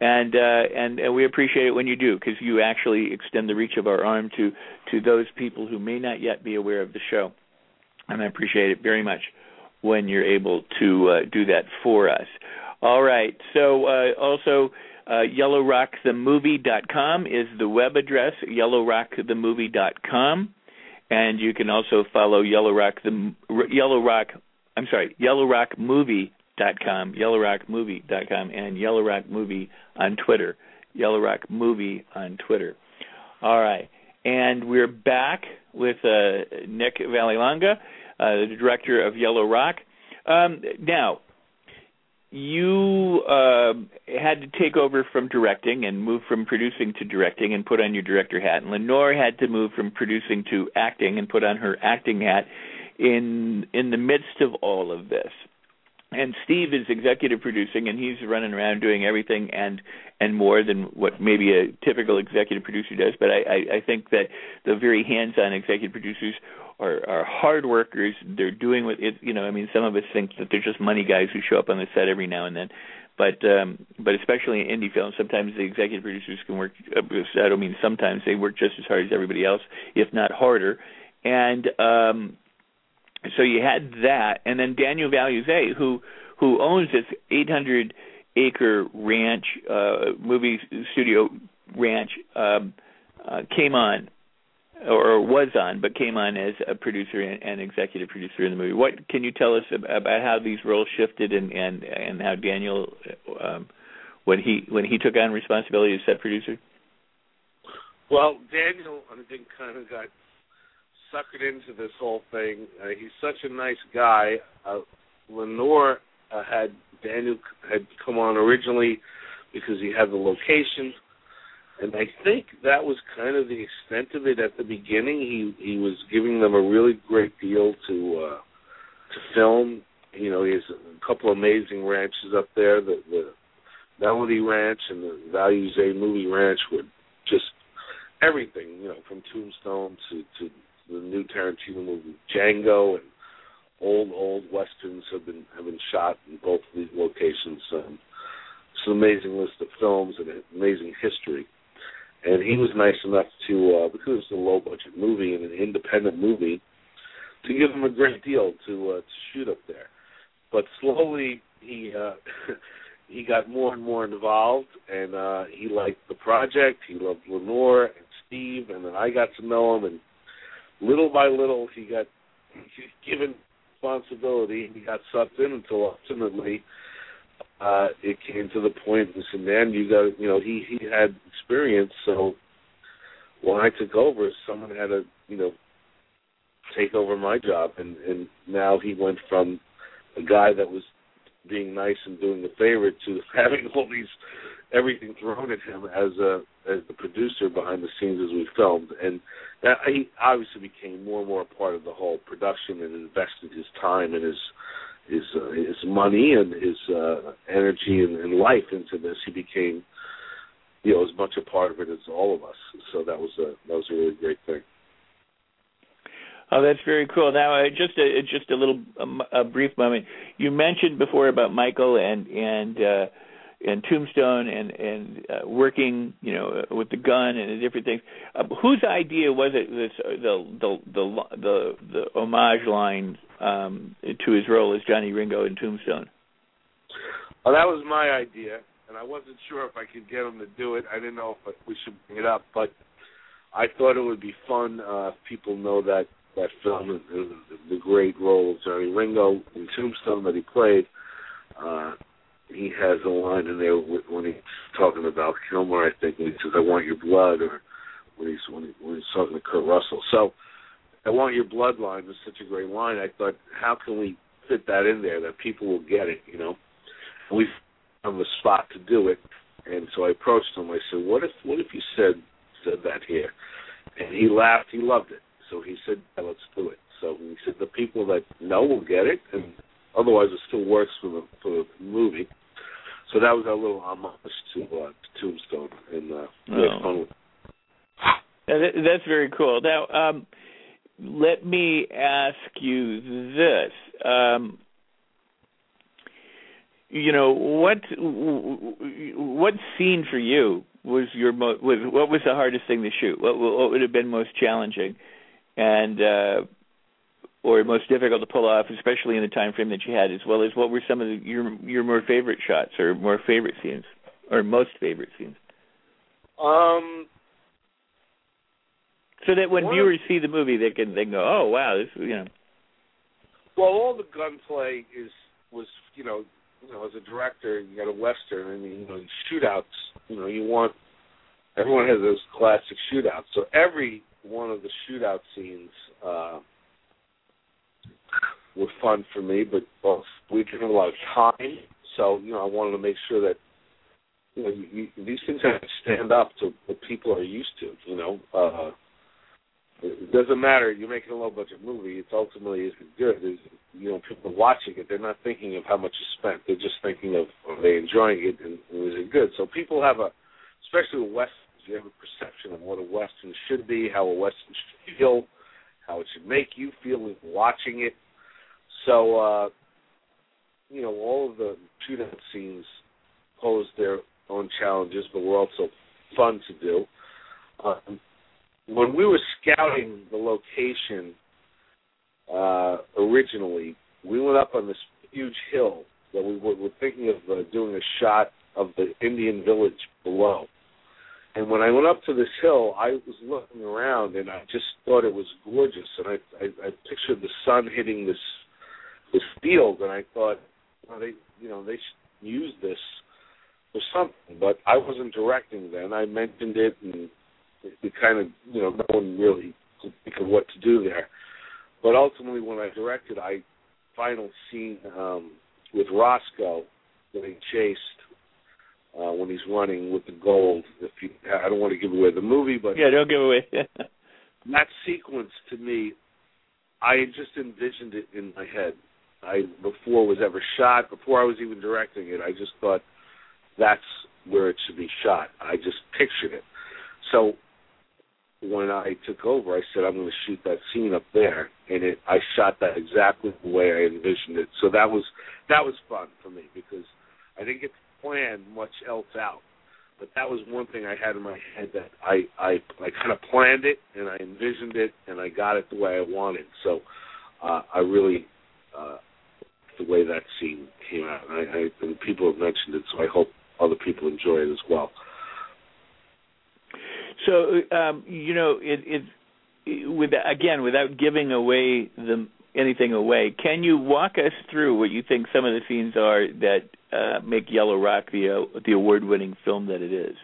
and uh, and and we appreciate it when you do because you actually extend the reach of our arm to to those people who may not yet be aware of the show, and I appreciate it very much when you're able to uh, do that for us. All right, so uh, also. Uh, YellowRockTheMovie.com is the web address, YellowRockTheMovie.com, and you can also follow Yellow Rock the Yellow Rock. I'm sorry, Yellow Rock Movie dot com, yellowrockmovie dot com, and Yellow Movie on Twitter. Yellow Rock Movie on Twitter. All right, and we're back with uh, Nick Vallelonga, uh, the director of Yellow Rock. Um, now, you uh, had to take over from directing and move from producing to directing and put on your director hat. And Lenore had to move from producing to acting and put on her acting hat in in the midst of all of this and Steve is executive producing, and he's running around doing everything and and more than what maybe a typical executive producer does. But I, I, I think that the very hands-on executive producers are, are hard workers. They're doing what it. You know, I mean, some of us think that they're just money guys who show up on the set every now and then. But um, but especially in indie films, sometimes the executive producers can work. Uh, I don't mean sometimes they work just as hard as everybody else, if not harder. And um, so you had that, and then Daniel Veluzat, who who owns this 800 acre ranch, uh, movie studio ranch, um, uh, came on or was on, but came on as a producer and, and executive producer in the movie. What can you tell us about how these roles shifted and and and how Daniel, um, when he when he took on responsibility as set producer? Well, Daniel, I think, kind of got suckered into this whole thing. Uh, he's such a nice guy. Uh, Lenore uh, had Daniel had come on originally because he had the location and I think that was kind of the extent of it at the beginning. He he was giving them a really great deal to uh to film. You know, he has a couple amazing ranches up there. The the Melody Ranch and the Veluzat Movie Ranch were just everything. You know, from Tombstone to to the new Tarantino movie Django and old old westerns have been have been shot in both of these locations. Um, it's an amazing list of films and an amazing history and he was nice enough to uh, because it's a low budget movie and an independent movie to give him a great deal to uh, to shoot up there. But slowly he uh, he got more and more involved, and uh, he liked the project. He loved Lenore and Steve, and then I got to know him, and little by little he got given responsibility. He got sucked in until ultimately uh, it came to the point. Listen, man, you got you know he he had experience, so when I took over, someone had to you know take over my job, and and now he went from a guy that was being nice and doing the favor to having all these everything thrown at him as a as the producer behind the scenes as we filmed, and that, he obviously became more and more a part of the whole production and invested his time and his his uh, his money and his uh, energy and, and life into this. He became, you know, as much a part of it as all of us. So that was a that was a really great thing. Oh, that's very cool. Now, uh, just a just a little um, a brief moment. You mentioned before about Michael and and uh, and Tombstone and and uh, working, you know, with the gun and the different things. Uh, whose idea was it? This uh, the the the the the homage line um, to his role as Johnny Ringo in Tombstone. Well, that was my idea, and I wasn't sure if I could get him to do it. I didn't know if we should bring it up, but I thought it would be fun uh, if people know that that film and the great role of Johnny Ringo in Tombstone that he played. Uh, he has a line in there when he's talking about Kilmer, I think, when he says, "I want your blood," or when he's when, he, when he's talking to Kurt Russell. So I want your bloodline was such a great line. I thought, how can we fit that in there that people will get it? You know, and we found the spot to do it. And so I approached him. I said, "What if what if you said said that here?" And he laughed. He loved it. So he said, yeah, "Let's do it." So he said, "The people that know will get it, and otherwise it still works for the for the movie." So that was our little homage to, uh, to Tombstone, and uh, we oh. had fun with. It. That's very cool. Now, um, let me ask you this. Um, you know what what scene for you was your mo- was what was the hardest thing to shoot what what would have been most challenging and uh or most difficult to pull off especially in the time frame that you had as well as what were some of the, your your more favorite shots or more favorite scenes or most favorite scenes um so that when viewers see the movie, they can they can go, oh wow, this you know. Well, all the gunplay is was you know you know as a director you got a western and you know shootouts you know you want everyone has those classic shootouts so every one of the shootout scenes uh were fun for me but well, we didn't have a lot of time so you know I wanted to make sure that you know you, you, these things have to stand up to what people are used to you know uh it doesn't matter. You're making a low budget movie. It's ultimately is it good? Is you know people watching it? They're not thinking of how much is spent. They're just thinking of are they enjoying it and, and is it good? So people have a, especially with westerns, you have a perception of what a western should be, how a western should feel, how it should make you feel watching it. So uh, you know all of the shootout scenes pose their own challenges, but were also fun to do. Um, when we were scouting the location uh, originally, we went up on this huge hill that we were, were thinking of uh, doing a shot of the Indian village below. And when I went up to this hill, I was looking around and I just thought it was gorgeous. And I I, I pictured the sun hitting this this field, and I thought, well, they you know they should use this for something. But I wasn't directing then. I mentioned it, and it kind of you know no one really could think of what to do there. But ultimately, when I directed, I final scene um, with Roscoe getting chased uh, when he's running with the gold. If you, I don't want to give away the movie, but yeah, don't give away. that sequence to me, I just envisioned it in my head. I before it was ever shot, before I was even directing it, I just thought that's where it should be shot. I just pictured it. So when I took over, I said I'm going to shoot that scene up there, and it I shot that exactly the way I envisioned it. So that was that was fun for me because I didn't get to plan much else out, but that was one thing I had in my head that I I I kind of planned it and I envisioned it and I got it the way I wanted. So uh, I really uh, the way that scene came out, and, I, I, and people have mentioned it, so I hope other people enjoy it as well. So um, you know, it, it with again without giving away the anything away, can you walk us through what you think some of the scenes are that uh, make Yellow Rock the uh, the award-winning film that it is?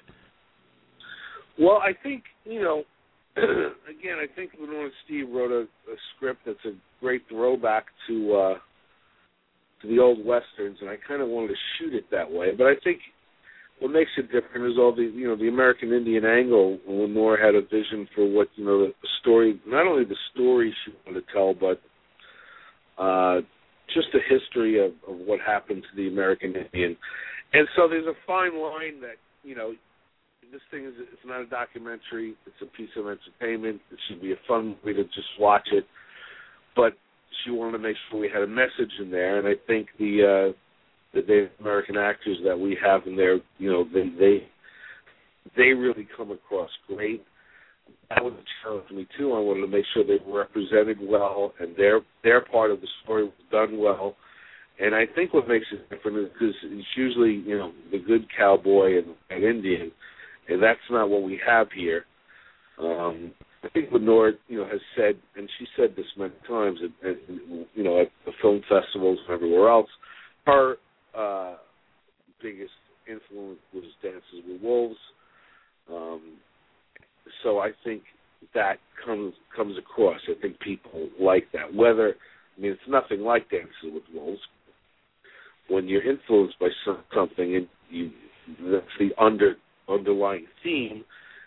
Well, I think you know. again, I think Lenore and Steve wrote a, a script that's a great throwback to uh, to the old westerns, and I kind of wanted to shoot it that way. But I think what makes it different is all the you know the American Indian angle. Lenore had a vision for what you know the story, not only the story she wanted to tell, but uh, just the history of, of what happened to the American Indian. And so there's a fine line that you know this thing is it's not a documentary; it's a piece of entertainment. It should be a fun way to just watch it, but she wanted to make sure we had a message in there, and I think the uh, the American actors that we have in there, you know, they they they really come across great. That was a challenge for me too. I wanted to make sure they were represented well and their their part of the story was done well. And I think what makes it different is because it's usually you know the good cowboy and, and Indian, and that's not what we have here. Um, I think Lenore, you know, has said, and she said this many times, at, at, you know, at the film festivals and everywhere else. Her uh, biggest influence was Dances with Wolves. Um, so I think that comes comes across. I think people like that. Whether I mean, it's nothing like Dances with Wolves. When you're influenced by some, something, and you that's the under underlying theme.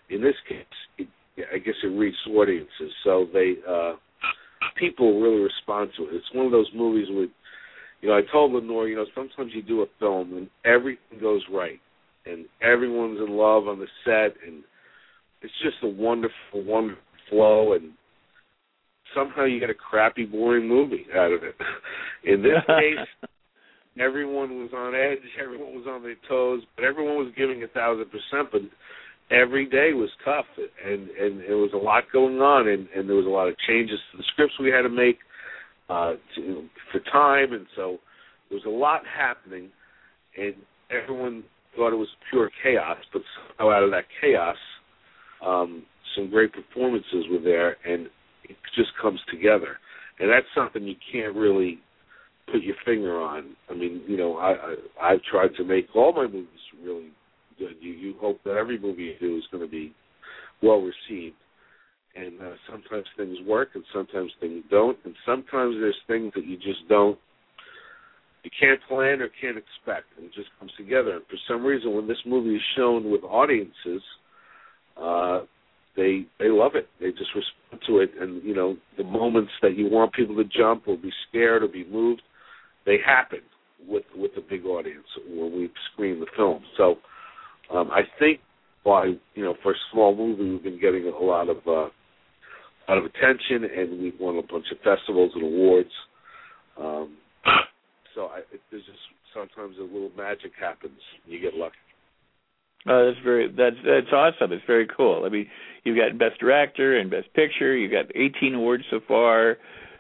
In this case, it, I guess it reaches audiences, so they uh, people really respond to it. It's one of those movies with you know, I told Lenore, you know, sometimes you do a film and everything goes right, and everyone's in love on the set, and it's just a wonderful, wonderful flow, and somehow you get a crappy, boring movie out of it. In this case, everyone was on edge, everyone was on their toes, but everyone was giving a thousand percent. But every day was tough, and and there was a lot going on, and and there was a lot of changes to the scripts we had to make uh, to, for time, and so there was a lot happening, and everyone thought it was pure chaos. But somehow out of that chaos, um, some great performances were there, and it just comes together. And that's something you can't really put your finger on. I mean, you know, I, I I've tried to make all my movies really good. You you hope that every movie you do is going to be well received and uh, sometimes things work and sometimes things don't and sometimes there's things that you just don't you can't plan or can't expect and it just comes together and for some reason when this movie is shown with audiences uh they they love it they just respond to it and you know the moments that you want people to jump or be scared or be moved they happen with with the big audience when we screen the film so um i think why you know for a small movie we've been getting a lot of uh lot of attention, and we've won a bunch of festivals and awards. Um, so I, there's just sometimes a little magic happens. You get lucky. Oh, that's very that's that's awesome. It's very cool. I mean, you've got best director and best picture. You've got 18 awards so far,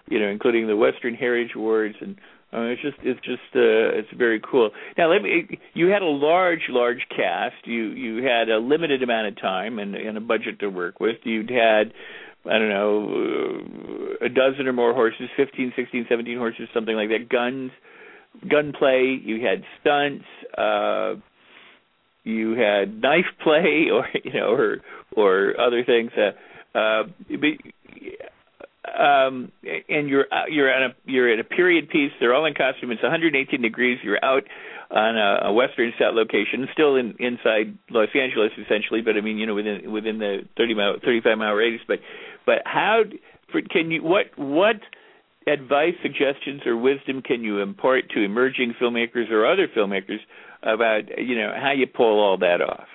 you know, including the Western Heritage Awards and mean, it's just it's just uh, it's very cool. Now, let me. You had a large, large cast. You you had a limited amount of time and, and a budget to work with. You'd had I don't know a dozen or more horses, fifteen, sixteen, seventeen horses, something like that. Guns, gunplay. You had stunts. Uh, you had knife play, or you know, or or other things. Uh, uh, um, and you're uh, you're at a you're at a period piece. They're all in costume. It's 118 degrees. You're out on a, a western set location, still in inside Los Angeles essentially, but I mean you know within within the 30 mile 35 mile radius. But but how can you what what advice, suggestions, or wisdom can you impart to emerging filmmakers or other filmmakers about you know how you pull all that off?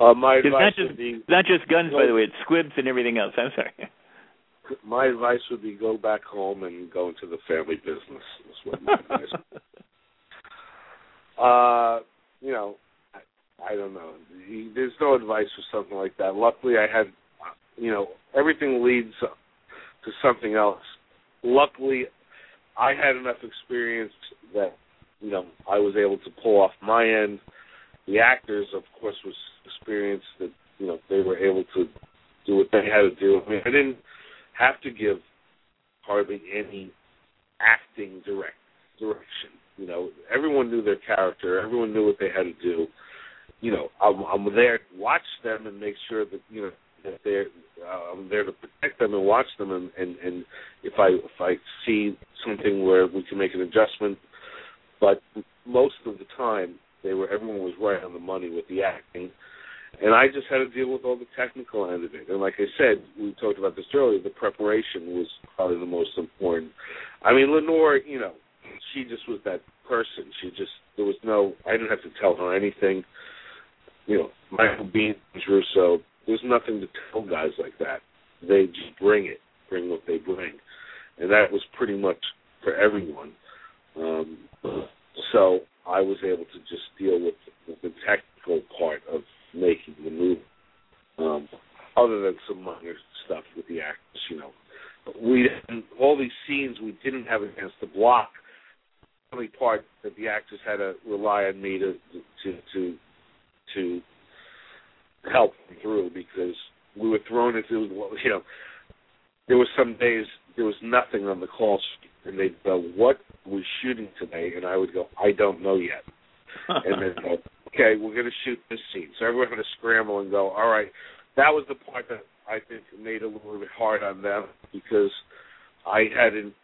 Uh, my advice not just, would be not just guns, by the way. It's squibs and everything else. I'm sorry. My advice would be go back home and go into the family business. Is what my advice. Uh, you know, I, I don't know. There's no advice for something like that. Luckily, I had, you know, everything leads to something else. Luckily, I had enough experience that you know I was able to pull off my end. The actors, of course, was experienced that you know they were able to do what they had to do. I mean, I didn't have to give hardly any acting direct direction. You know, everyone knew their character. Everyone knew what they had to do. You know, I'm, I'm there to watch them and make sure that you know that they're. Uh, I'm there to protect them and watch them, and, and and if I if I see something where we can make an adjustment, but most of the time they were everyone was right on the money with the acting, and I just had to deal with all the technical end of it. And like I said, we talked about this earlier. The preparation was probably the most important. I mean, Lenore, you know, she just was that person. She just there was no I didn't have to tell her anything. You know, Michael Biehn, Russo, there's nothing to tell guys like that. They just bring it, bring what they bring, and that was pretty much for everyone. Um, so I was able to just deal with, the technical part of making the movie, um, other than some minor stuff with the actors. You know, we didn't, all these scenes we didn't have against the block. Only part that the actors had to rely on me to to to to help them through because we were thrown into you know there were some days there was nothing on the call sheet and they'd go what we shooting today? And I would go I don't know yet. And then go okay we're going to shoot this scene. So everyone had to scramble and go all right. That was the part that I think made a little bit hard on them because I hadn't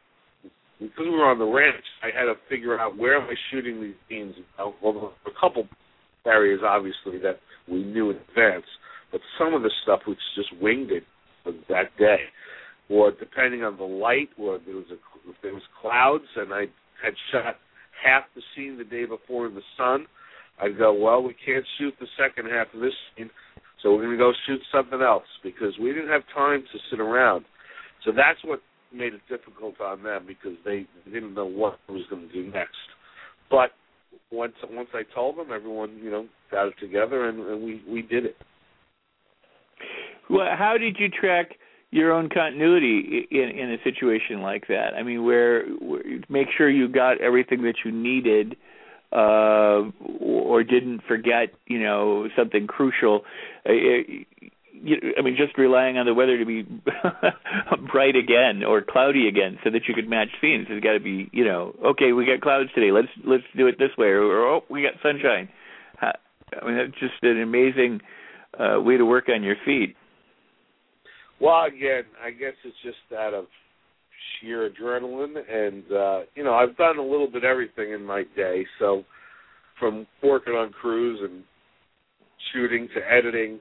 because we were on the ranch, I had to figure out where am I shooting these scenes. Well, a couple areas obviously that we knew in advance, but some of the stuff we just winged it that day, or depending on the light, or there was a, if there was clouds, and I had shot half the scene the day before in the sun. I'd go, well, we can't shoot the second half of this scene, so we're going to go shoot something else because we didn't have time to sit around. So that's what made it difficult on them because they didn't know what I was going to do next. But once once I told them, everyone you know got it together and, and we we did it. Well, how did you track your own continuity in in a situation like that? I mean, where, where make sure you got everything that you needed uh or didn't forget you know something crucial I mean, just relying on the weather to be bright again or cloudy again, so that you could match scenes. It's got to be, you know, okay, we got clouds today. Let's let's do it this way, or, or oh, we got sunshine. I mean, that's just an amazing uh, way to work on your feet. Well, again, I guess it's just out of sheer adrenaline, and uh, you know, I've done a little bit everything in my day. So, from working on crews and shooting to editing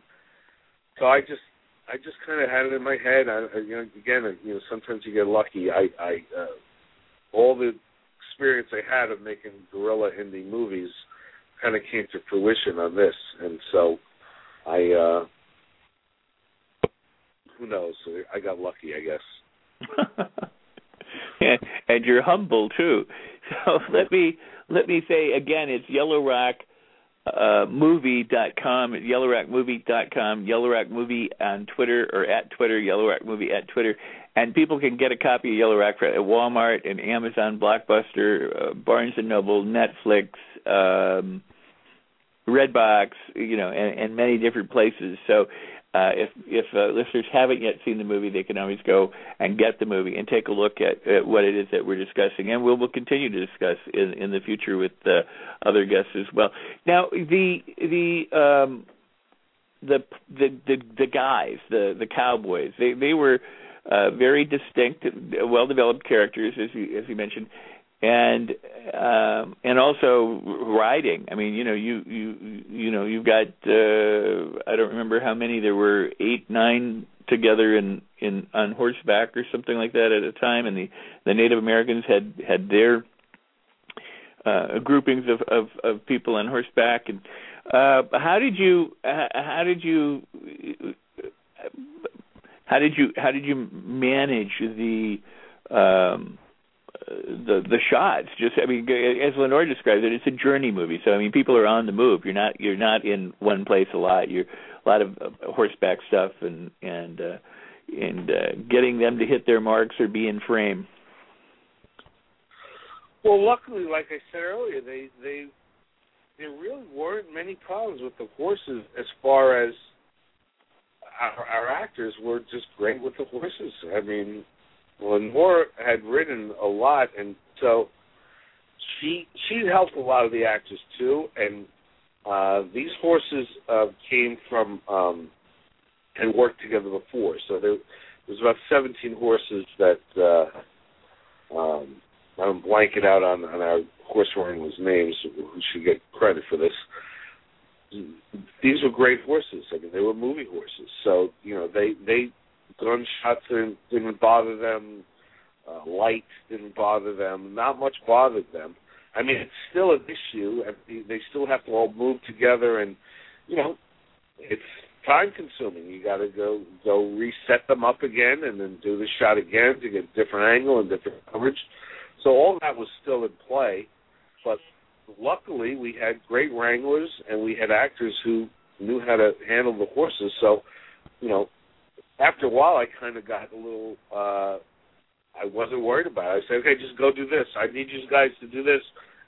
so I just I just kind of had it in my head. I, you know, again, you know, sometimes you get lucky. I, I, uh, all the experience I had of making guerrilla indie movies kind of came to fruition on this, and so I, uh, who knows? I got lucky, I guess. and, you're humble too. So let me let me say again, it's Yellow Rock uh, movie.com, yellowrockmovie.com, Yellow Movie on Twitter or at Twitter, Yellow Movie at Twitter. And people can get a copy of Yellow Rock at Walmart and Amazon, Blockbuster, uh, Barnes and Noble, Netflix, um, Redbox, you know, and, and many different places. So uh, if if uh, listeners haven't yet seen the movie, they can always go and get the movie and take a look at, at what it is that we're discussing, and we'll, we'll continue to discuss in, in the future with uh, other guests as well. Now, the the um, the the the, the guys, the the cowboys, they they were uh, very distinct, well developed characters, as you as you mentioned, and um and also riding. I mean you know you you you know you've got uh i don't remember how many. There were eight nine together in in on horseback or something like that at a time. And the the native americans had had their uh groupings of of of people on horseback. And uh how did you how did you how did you how did you manage the um the the shots. Just i mean as lenore describes it it's a journey movie. So i mean people are on the move. You're not you're not in one place a lot. You're a lot of uh, horseback stuff and and uh and uh getting them to hit their marks or be in frame. Well luckily like i said earlier they they there really weren't many problems with the horses as far as our, our actors were just great with the horses. I mean Lenore had written a lot, and so she she helped a lot of the actors too. And uh, these horses uh, came from um, and worked together before. So there, was about 17 horses that uh, um, I'm blanking out on, on our horse wranglers' names. Who should get credit for this? These were great horses. I mean, they were movie horses. So you know, they they gunshots didn't, didn't bother them. Uh, light didn't bother them. Not much bothered them. I mean, it's still an issue. They still have to all move together, and you know, it's time consuming. You got to go go reset them up again, and then do the shot again to get a different angle and different coverage. So all that was still in play, but luckily we had great wranglers and we had actors who knew how to handle the horses. So, you know, after a while, I kind of got a little. uh I wasn't worried about it. I said, okay, just go do this. I need you guys to do this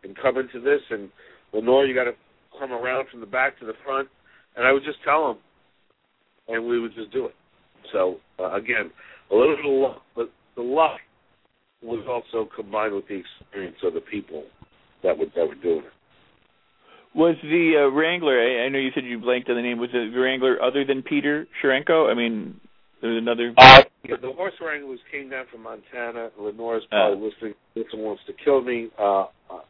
and come into this. And Lenore, you got to come around from the back to the front. And I would just tell them, and we would just do it. So uh, again, a little bit of luck, but the luck was also combined with the experience of the people that were that were doing it. Was the uh, Wrangler? I, I know you said you blanked on the name. Was the Wrangler other than Peter Sherayko? I mean, there's another. Uh, yeah, the horse wranglers came down from Montana. Lenore's probably uh, listening. This one wants to kill me. Uh, uh,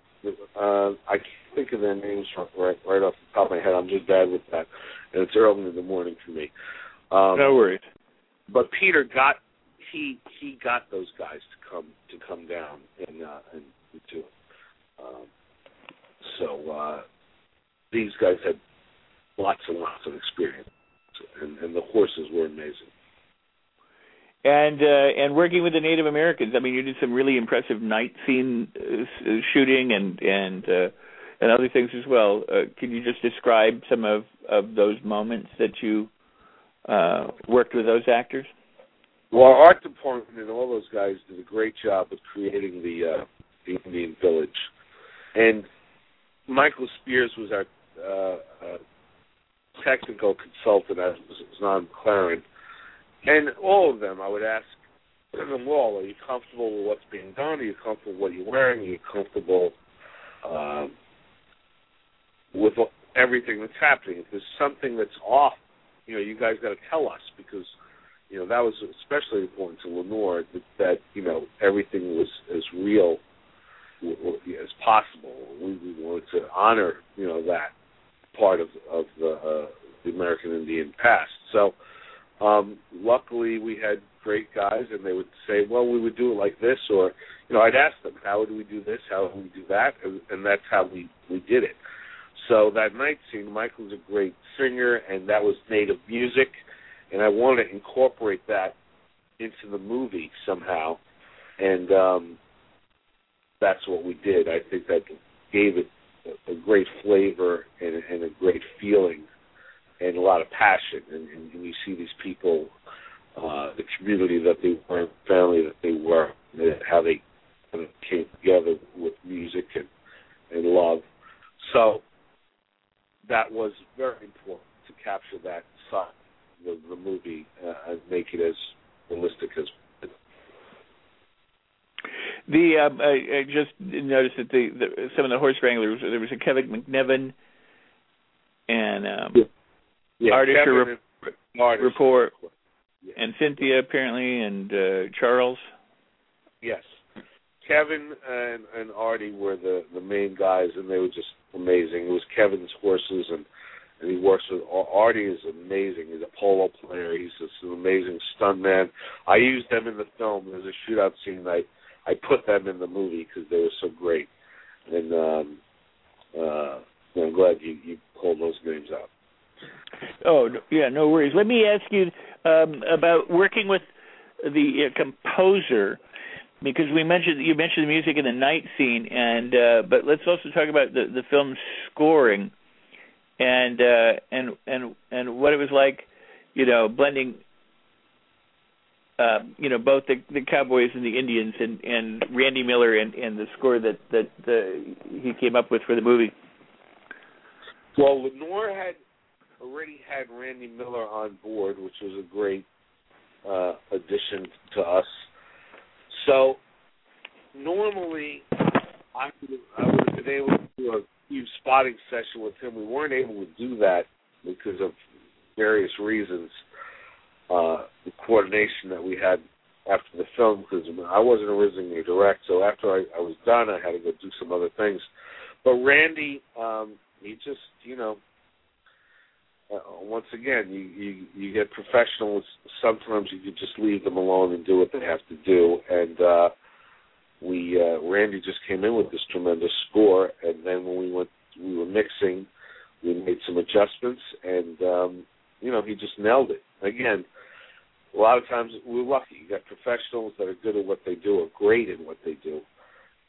uh, I can't think of their names right, right off the top of my head. I'm just bad with that, and it's early in the morning for me. Um, no worries. But Peter got he he got those guys to come to come down and uh, and do it. Um, so uh, these guys had lots and lots of experience, and, and the horses were amazing and uh, and working with the Native Americans. I mean, you did some really impressive night scene uh, shooting and and uh, and other things as well. Uh, can you just describe some of of those moments that you uh, worked with those actors? Well, our art department and all those guys did a great job of creating the uh, the Indian village, and Michael Spears was our uh, uh, technical consultant, as it was Zahn McClarnon and all of them, I would ask them all, are you comfortable with what's being done? Are you comfortable with what you're wearing? Are you comfortable um, with everything that's happening? If there's something that's off, you know, you guys got to tell us because, you know, that was especially important to Lenore that, that you know, everything was as real as possible. We, we wanted to honor, you know, that part of of the uh, the American Indian past. So um, luckily, we had great guys, and they would say, "Well, we would do it like this," or you know, I'd ask them, "How would we do this? How would we do that?" And, and that's how we we did it. So that night scene, Michael's a great singer, and that was native music, and I wanted to incorporate that into the movie somehow, and um, that's what we did. I think that gave it a great flavor and, and a great feeling and a lot of passion. And, and, and you see these people, uh, the community that they were, the family that they were, how they kind of came together with music and, and love. So that was very important to capture that side of the, the movie uh, and make it as realistic as the um, I, I just noticed that the, the some of the horse wranglers there was a Kevin McNiven and um yeah. Yeah, Rep- and report Yeah. and Cynthia apparently and uh Charles. Yes, Kevin and and Artie were the the main guys, and they were just amazing. It was Kevin's horses, and and he works with Artie is amazing. He's a polo player. He's just an amazing stuntman. I used them in the film. There's a shootout scene. I I put them in the movie because they were so great, and um, uh, I'm glad you you called those names out. Oh yeah, no worries. Let me ask you um, about working with the uh, composer because we mentioned you mentioned the music in the night scene, and uh, but let's also talk about the the scoring and uh, and and and what it was like, you know, blending. Uh, you know both the the Cowboys and the Indians and and Randy Miller and and the score that that uh, he came up with for the movie. Well, Lenore had already had Randy Miller on board, which was a great uh, addition to us. So normally, I would, have been able to do a few spotting session with him. We weren't able to do that because of various reasons. Uh, the coordination that we had after the film, because I wasn't originally direct, so after I, I was done, I had to go do some other things. But Randy, um, he just, you know, uh, once again, you, you you get professionals. Sometimes you could just leave them alone and do what they have to do. And uh, we uh, Randy just came in with this tremendous score, and then when we went, we were mixing, we made some adjustments, and um, you know he just nailed it. Again, a lot of times we're lucky. You got professionals that are good at what they do, are great at what they do,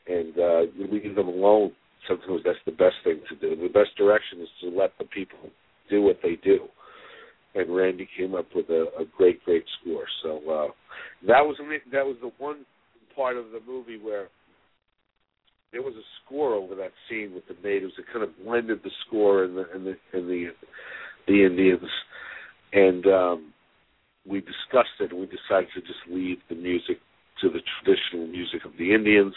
and uh, we leave them alone. Sometimes that's the best thing to do. The best direction is to let the people do what they do. And Randy came up with a, a great, great score. So uh, that was that was the one part of the movie where there was a score over that scene with the natives. It kind of blended the score and the and the and the, the Indians, and um, we discussed it. and We decided to just leave the music to the traditional music of the Indians.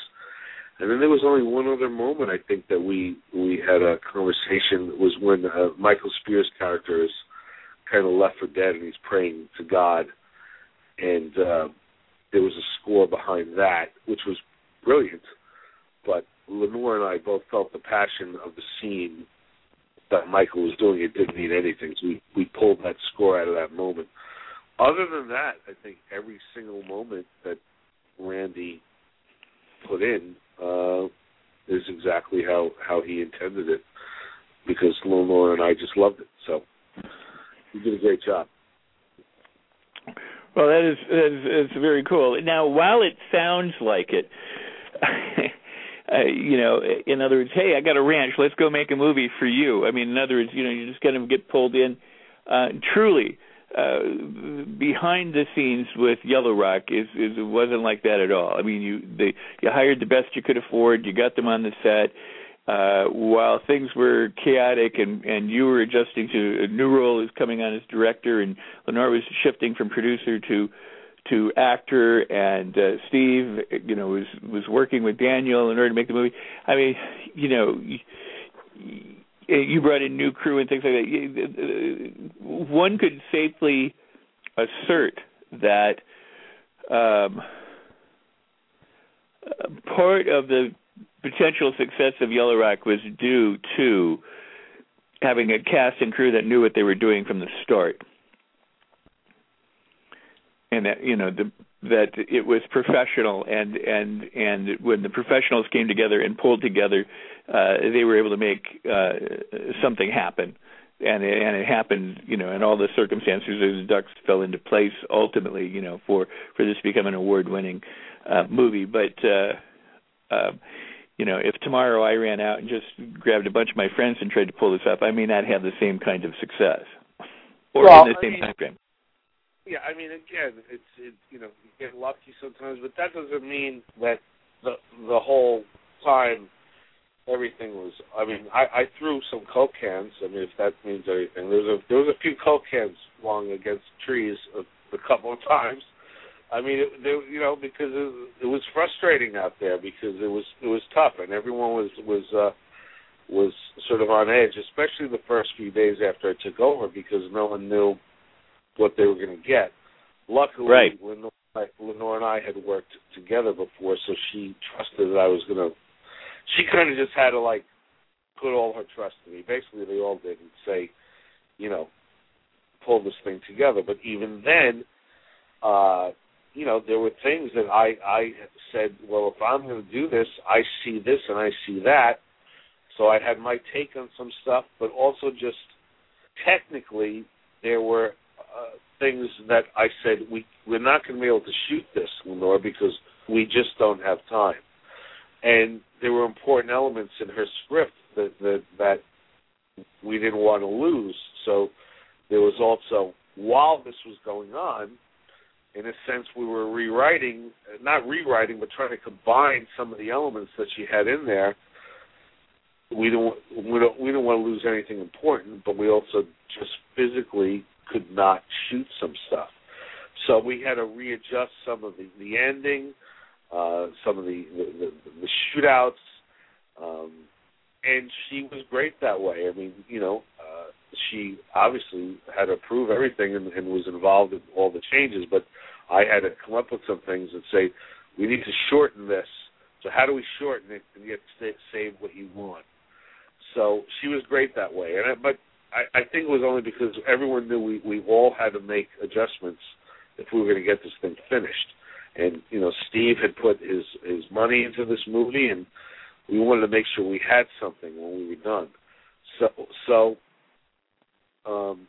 And then there was only one other moment I think that we we had a conversation was when uh, Michael Spears' character is kind of left for dead and he's praying to God, and uh, there was a score behind that which was brilliant. But Lenore and I both felt the passion of the scene that Michael was doing. It didn't need anything, so we we pulled that score out of that moment. Other than that, I think every single moment that Randy put in uh, is exactly how how he intended it because Lenore and I just loved it. So he did a great job. Well, that is that is, is very cool. Now, while it sounds like it, uh, you know, in other words, hey, I got a ranch. Let's go make a movie for you. I mean, in other words, you know, you just kind of get pulled in. Uh, truly, uh, behind the scenes with Yellow Rock is, is it wasn't like that at all. I mean, you they you hired the best you could afford. You got them on the set. Uh, while things were chaotic and and you were adjusting to a new role is coming on as director, and Lenore was shifting from producer to to actor, and uh, Steve, you know, was was working with Daniel in order to make the movie. I mean, you know. You brought in new crew and things like that. One could safely assert that um, part of the potential success of Yellow Rock was due to having a cast and crew that knew what they were doing from the start, and that you know the, that it was professional, and and and when the professionals came together and pulled together, uh, they were able to make uh, something happen. And it, and it happened, you know, and all the circumstances, of the ducks fell into place ultimately, you know, for for this to become an award-winning uh, movie. But uh, uh, you know, if tomorrow I ran out and just grabbed a bunch of my friends and tried to pull this off, I may not have the same kind of success, or well, in the I same mean, time frame. Yeah, I mean, again, it's it, you know you get lucky sometimes, but that doesn't mean that the the whole time everything was. I mean, I, I threw some coke cans. I mean, if that means anything, there was a there was a few coke cans flung against trees a, a couple of times. I mean, it, they, you know, because it, it was frustrating out there because it was it was tough and everyone was was uh, was sort of on edge, especially the first few days after I took over because no one knew what they were going to get. Luckily, Right. Lenore, Lenore and I had worked together before, so she trusted that I was going to. She kind of just had to like put all her trust in me. Basically, they all did and say, you know, pull this thing together. But even then, uh, you know, there were things that I I said, well, if I'm going to do this, I see this and I see that. So I had my take on some stuff, but also just technically there were things that I said we we're not going to be able to shoot this, Lenore, because we just don't have time. And there were important elements in her script that that, that we didn't want to lose. So there was also while this was going on, in a sense, we were rewriting, not rewriting, but trying to combine some of the elements that she had in there. We don't, we don't, we don't want to lose anything important, but we also just physically could not shoot some stuff. So we had to readjust some of the the ending, uh, some of the the, the, the shootouts, um, and she was great that way. I mean, you know, uh, she obviously had to approve everything and, and was involved in all the changes, but I had to come up with some things and say, we need to shorten this. So how do we shorten it and yet save what you want? So she was great that way, and I, but I, I think it was only because everyone knew we we all had to make adjustments if we were going to get this thing finished. And you know, Steve had put his his money into this movie, and we wanted to make sure we had something when we were done. So so um,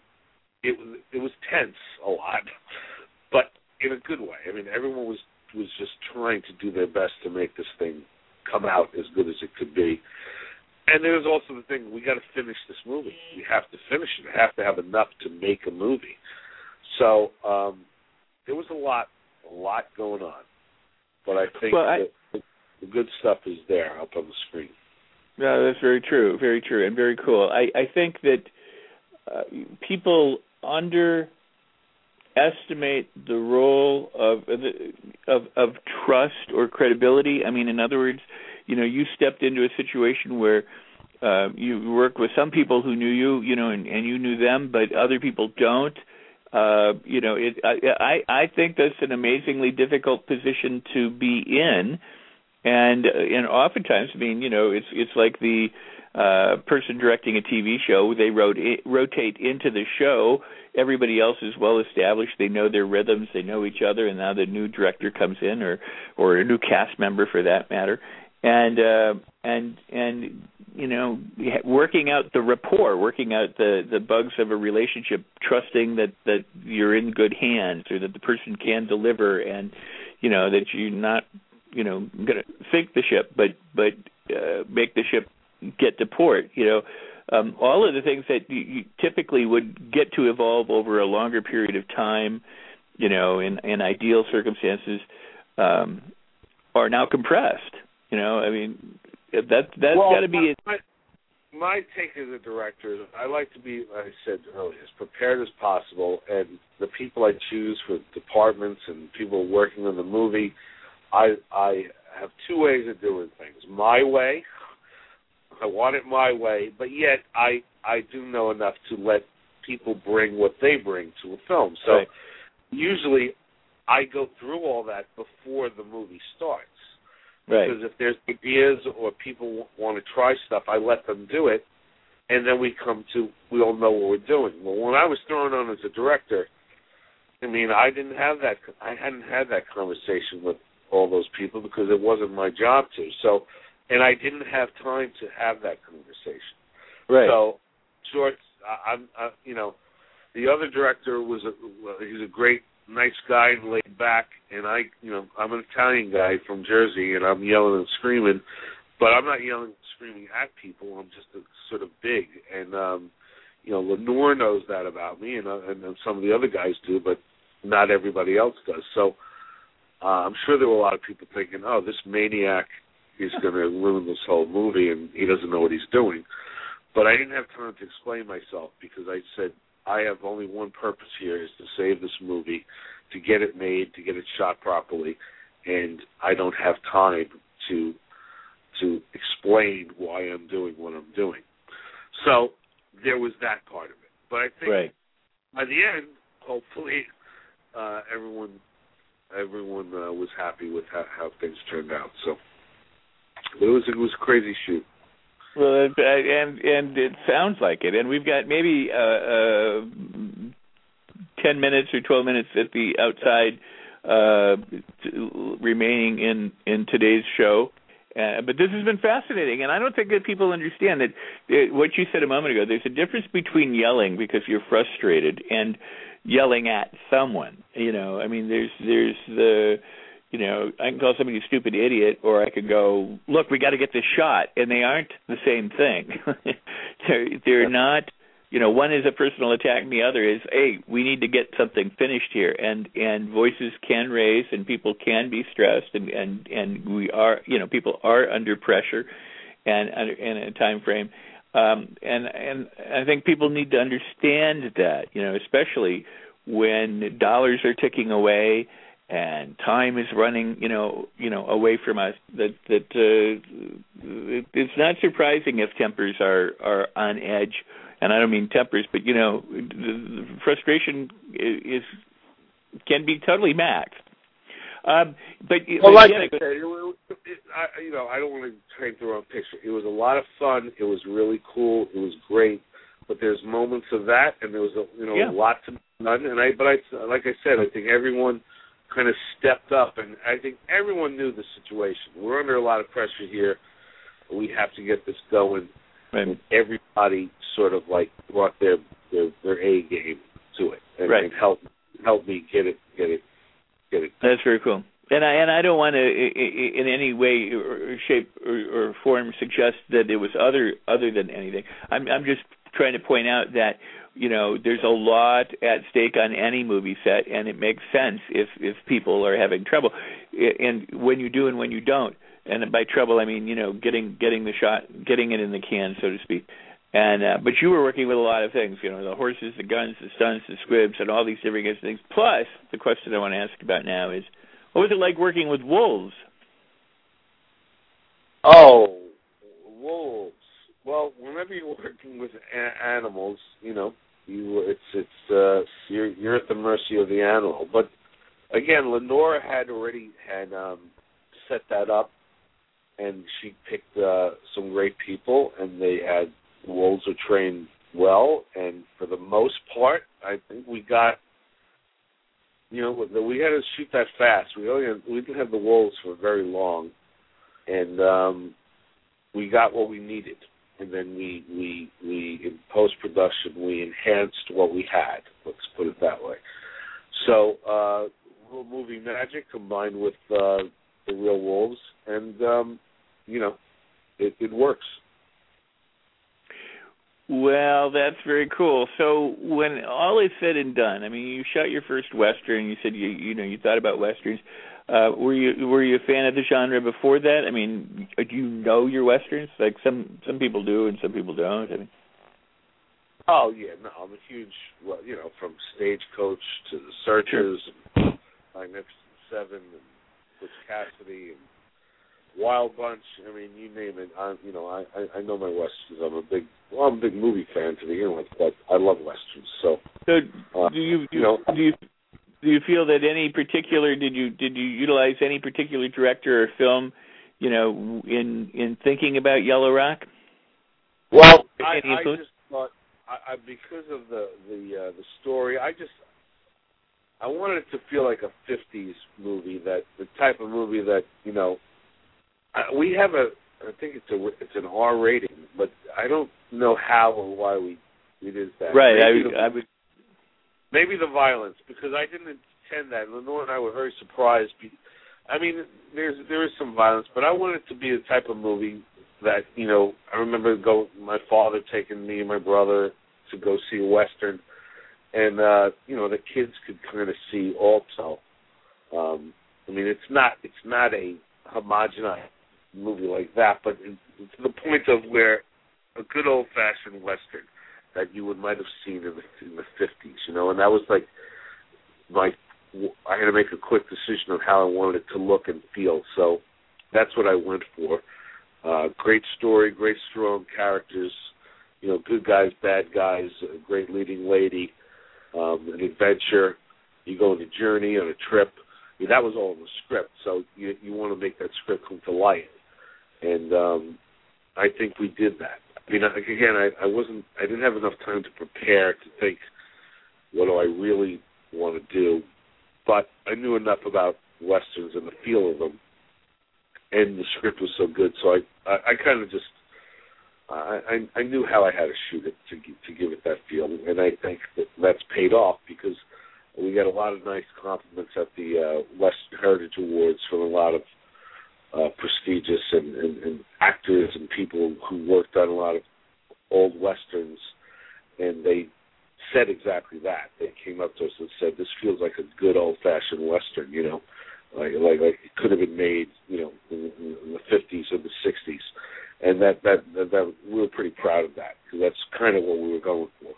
it was it was tense a lot, but in a good way. I mean, everyone was was just trying to do their best to make this thing come out as good as it could be. And there's also the thing: we got to finish this movie. We have to finish it. We have to have enough to make a movie. So um, there was a lot, a lot going on. But I think Well, I- the, the good stuff is there up on the screen. No, that's very true, very true, and very cool. I I think that uh, people underestimate the role of of of trust or credibility. I mean, in other words, you know, you stepped into a situation where uh, you worked with some people who knew you, you know, and, and you knew them, but other people don't. Uh, you know, it. I, I I think that's an amazingly difficult position to be in, and uh, and oftentimes, I mean, you know, it's it's like the uh, person directing a TV show. They rot- rotate into the show. Everybody else is well established. They know their rhythms. They know each other. And now the new director comes in, or or a new cast member for that matter, and uh, and and you know, working out the rapport, working out the the bugs of a relationship, trusting that that you're in good hands, or that the person can deliver, and you know that you're not you know going to sink the ship, but but uh, make the ship get to port. You know, um, all of the things that you, you typically would get to evolve over a longer period of time, you know, in in ideal circumstances, um, are now compressed. You know, I mean, that that's well, got to be. My, my take as a director is I like to be, like I said earlier, as prepared as possible, and the people I choose for departments and people working on the movie, I I have two ways of doing things. My way, I want it my way, but yet I I do know enough to let people bring what they bring to a film. So Right. usually I go through all that before the movie starts. Right. Because if there's ideas or people want to try stuff, I let them do it, and then we come to we all know what we're doing. Well, when I was thrown on as a director, I mean, I didn't have that. I hadn't had that conversation with all those people because it wasn't my job to. So, and I didn't have time to have that conversation. right. So, short. I, I'm, I, you know, the other director was a he's a great, nice guy and laid back, and I, you know, I'm an Italian guy from Jersey, and I'm yelling and screaming. but I'm not yelling, and screaming at people. I'm just a, sort of big, and um, you know, Lenore knows that about me, and, uh, and and some of the other guys do, but not everybody else does. So uh, I'm sure there were a lot of people thinking, "Oh, this maniac is going to ruin this whole movie, and he doesn't know what he's doing." But I didn't have time to explain myself because I said I have only one purpose here: is to save this movie, to get it made, to get it shot properly, and I don't have time to to explain why I'm doing what I'm doing. So there was that part of it. But I think right. by the end, hopefully, uh, everyone everyone uh, was happy with how, how things turned out. So it was it was a crazy shoot. Well, and and it sounds like it. And we've got maybe uh, uh, ten minutes or twelve minutes at the outside uh, remaining in in today's show. Uh, but this has been fascinating, and I don't think that people understand that uh, what you said a moment ago. There's a difference between yelling because you're frustrated and yelling at someone. You know, I mean, there's there's the you know, I can call somebody a stupid idiot, or I could go, look, we got to get this shot, and they aren't the same thing. they're they're not you know one is a personal attack and the other is hey we need to get something finished here and and voices can raise and people can be stressed and and and we are you know people are under pressure and in a time frame um and and i think people need to understand that you know especially when dollars are ticking away and time is running you know you know away from us that that uh, it's not surprising if tempers are are on edge and I don't mean tempers, but you know, the, frustration is, can be totally maxed. Um, but well, like I said, it, it, it, I, you know, I don't want to paint the wrong picture. It was a lot of fun. It was really cool. It was great. But there's moments of that, and there was a you know yeah. a lot to done. And I, but I, like I said, I think everyone kind of stepped up, and I think everyone knew the situation. We're under a lot of pressure here. We have to get this going and everybody sort of like brought their their, their A game to it and, right. and helped help me get it get it get it. That's very cool. And I and I don't want to in any way or shape or, or form suggest that it was other other than anything. I'm I'm just trying to point out that you know there's a lot at stake on any movie set, and it makes sense if if people are having trouble, and when you do and when you don't and by trouble I mean you know getting getting the shot, getting it in the can, so to speak. And uh, but you were working with a lot of things, you know, the horses, the guns, the stunts, the squibs, and all these different things. Plus, the question I want to ask about now is, what was it like working with wolves? Oh, wolves. Well, whenever you're working with a- animals, you know, you it's it's uh, you're you're at the mercy of the animal. But again, Lenore had already had um, set that up and she picked uh, some great people, and they had wolves were trained well, and for the most part, I think we got. You know, we had to shoot that fast. We only had, we didn't have the wolves for very long, and um, we got what we needed. And then we we we in post production we enhanced what we had. Let's put it that way. So, uh, little movie magic combined with uh, the real wolves, and um, you know, it, it works. Well, that's very cool. So when all is said and done, I mean, you shot your first western. You said you you know you thought about westerns. Uh, were you were you a fan of the genre before that? I mean, do you know your westerns? Like some some people do and some people don't. I mean. Oh yeah, no, I'm a huge, well, you know, from Stagecoach to The Searchers, sure. and Magnificent Seven, and Butch Cassidy, and Wild Bunch. I mean, you name it. I, you know, I, I I know my westerns. I'm a big, well, I'm a big movie fan to begin with, but I love westerns. So, so uh, do you, you know, do you do you feel that any particular did you did you utilize any particular director or film, you know, in in thinking about Yellow Rock? Well, I, I just thought I, I because of the the uh, the story, I just I wanted it to feel like a '50s movie, that the type of movie that you know uh, we have a I think it's a it's an R rating, but I don't know how or why we we did that. Right, maybe I, the, I would. Maybe the violence because I didn't intend that. Lenore and I were very surprised. I mean, there's there is some violence, but I want it to be the type of movie that you know. I remember go my father taking me and my brother to go see a western, and uh, you know the kids could kind of see also. Um, I mean, it's not it's not a homogenized movie like that, but it, to the point of where a good old fashioned western that you would might have seen in the in the fifties, you know, and that was like my I had to make a quick decision of how I wanted it to look and feel. So that's what I went for. Uh, great story, great strong characters, you know, good guys, bad guys, a great leading lady, um, an adventure. You go on a journey, on a trip. I mean, that was all in the script, so you you want to make that script come to life, and um, I think we did that. I mean, again, I, I wasn't, I didn't have enough time to prepare to think, what do I really want to do? But I knew enough about westerns and the feel of them, and the script was so good, so I, I, I kind of just, I, I, knew how I had to shoot it to to give it that feel, and I think that that's paid off because we got a lot of nice compliments at the uh, Western Heritage Awards from a lot of uh, prestigious and, and, and actors and people who worked on a lot of old westerns, and they said exactly that. They came up to us and said, "This feels like a good old-fashioned western," you know, like like like it could have been made, you know, in, in the '50s or the '60s, and that that that, that we were pretty proud of that because that's kind of what we were going for.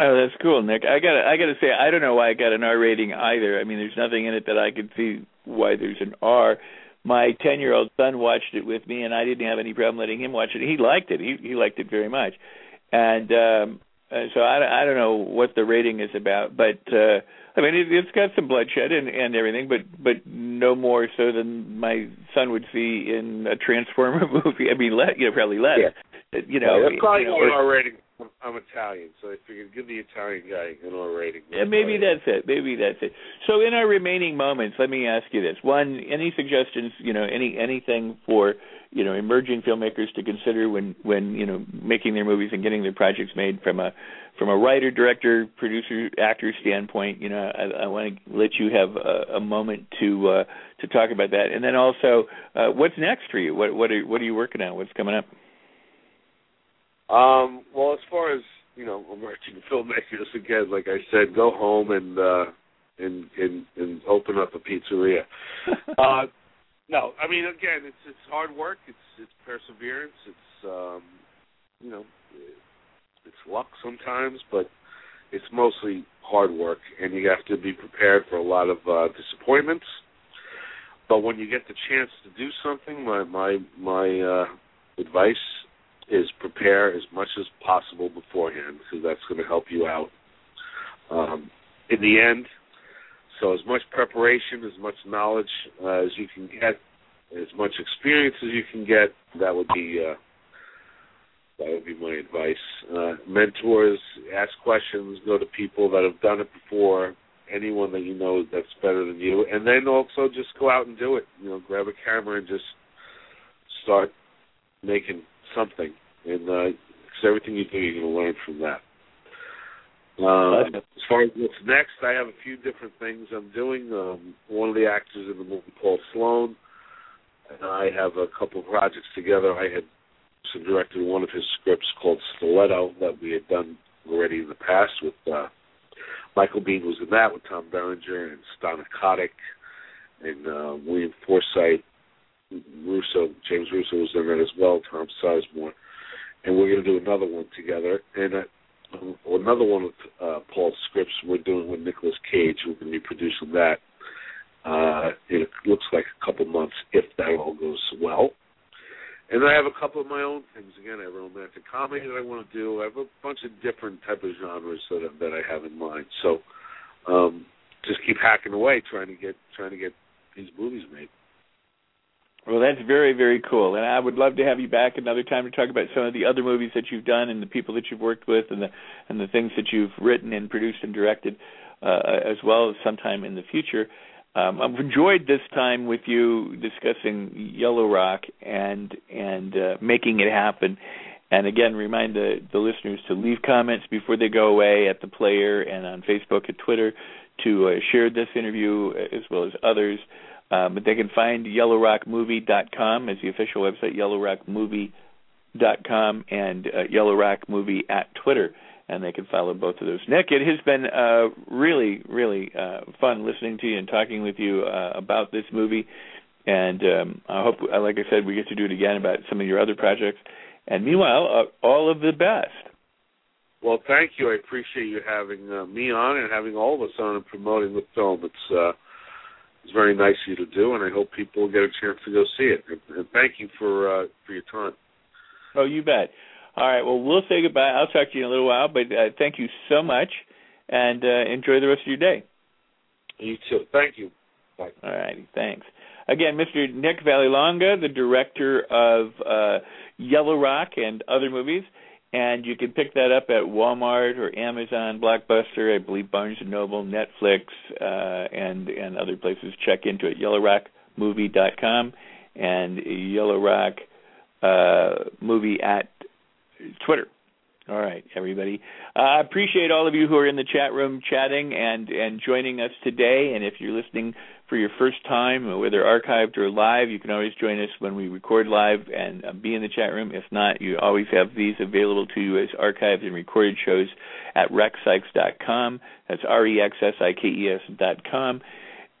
Oh, that's cool, Nick. I got I got to say I don't know why I got an R rating either. I mean, there's nothing in it that I could see why there's an R my 10 year old son watched it with me and I didn't have any problem letting him watch it. He liked it. He he liked it very much. And um so I I don't know what the rating is about, but uh I mean it, it's got some bloodshed and and everything, but but no more so than my son would see in a Transformer movie. I mean, let, you know, probably less. Yeah. You know, yeah, probably you know, an R rating I'm Italian, so I figured give the Italian guy an R rating. Yeah, maybe that's it. Maybe that's it. So in our remaining moments, let me ask you this: one, any suggestions? You know, any anything for you know emerging filmmakers to consider when when you know making their movies and getting their projects made from a from a writer, director, producer, actor standpoint. You know, I, I want to let you have a, a moment to uh, to talk about that, and then also, uh, what's next for you? What what are what are you working on? What's coming up? Um, well, as far as you know, emerging filmmakers, again, like I said, go home and uh, and and and open up a pizzeria. uh, no, I mean, again, it's it's hard work. It's it's perseverance. It's um, you know, it's luck sometimes, but it's mostly hard work, and you have to be prepared for a lot of uh, disappointments. But when you get the chance to do something, my my my uh, advice is prepare as much as possible beforehand because that's going to help you out. Um, in the end, so as much preparation, as much knowledge uh, as you can get, as much experience as you can get, that would be uh, that would be my advice. Uh, mentors, ask questions, go to people that have done it before, anyone that you know that's better than you, and then also just go out and do it. You know, grab a camera and just start making something, and uh, everything you do, you're going to learn from that. Um, as far as what's next, I have a few different things I'm doing. Um, one of the actors in the movie, Paul Sloan, and I have a couple of projects together. I had directed one of his scripts called Stiletto that we had done already in the past with uh, Michael Biehn was in that with Tom Berenger and Stana Katic and uh, William Forsythe Russo, James Russo was in it as well, Tom Sizemore, and we're going to do another one together. And uh, another one of uh, Paul's scripts we're doing with Nicolas Cage. We're going to be producing that. Uh, it looks like a couple months if that all goes well. And I have a couple of my own things. Again, I have a romantic comedy that I want to do. I have a bunch of different type of genres that that I have in mind. So, um, just keep hacking away, trying to get trying to get these movies made. Well, that's very, very cool, and I would love to have you back another time to talk about some of the other movies that you've done and the people that you've worked with and the and the things that you've written and produced and directed, uh, as well as sometime in the future. Um, I've enjoyed this time with you discussing Yellow Rock and and uh, making it happen. And again, remind the, the listeners to leave comments before they go away at the player and on Facebook and Twitter to uh, share this interview as well as others Uh, but they can find YellowRockMovie.com as the official website, YellowRockMovie.com, and uh, YellowRockMovie at Twitter, and they can follow both of those. Nick, it has been uh, really, really uh, fun listening to you and talking with you uh, about this movie. And um, I hope, uh, like I said, we get to do it again about some of your other projects. And meanwhile, uh, all of the best. Well, thank you. I appreciate you having uh, me on and having all of us on and promoting the film. It's uh, it's very nice of you to do, and I hope people get a chance to go see it. And, thank you for uh, for your time. Oh, you bet. All right. Well, we'll say goodbye. I'll talk to you in a little while, but uh, thank you so much, and uh, enjoy the rest of your day. You too. Thank you. Bye. All righty. Thanks. Again, Mr. Nick Vallelonga, the director of uh, Yellow Rock and other movies and you can pick that up at Walmart or Amazon, Blockbuster, I believe Barnes and Noble, Netflix, uh, and and other places. Check into it. YellowRockMovie.com and Yellow uh, Movie at Twitter. All right, everybody. Uh, I uh, appreciate all of you who are in the chat room chatting and and joining us today. And if you're listening for your first time, whether archived or live, you can always join us when we record live and uh, be in the chat room. If not, you always have these available to you as archived and recorded shows at rexsikes.com. That's R E X S I K E S dot com.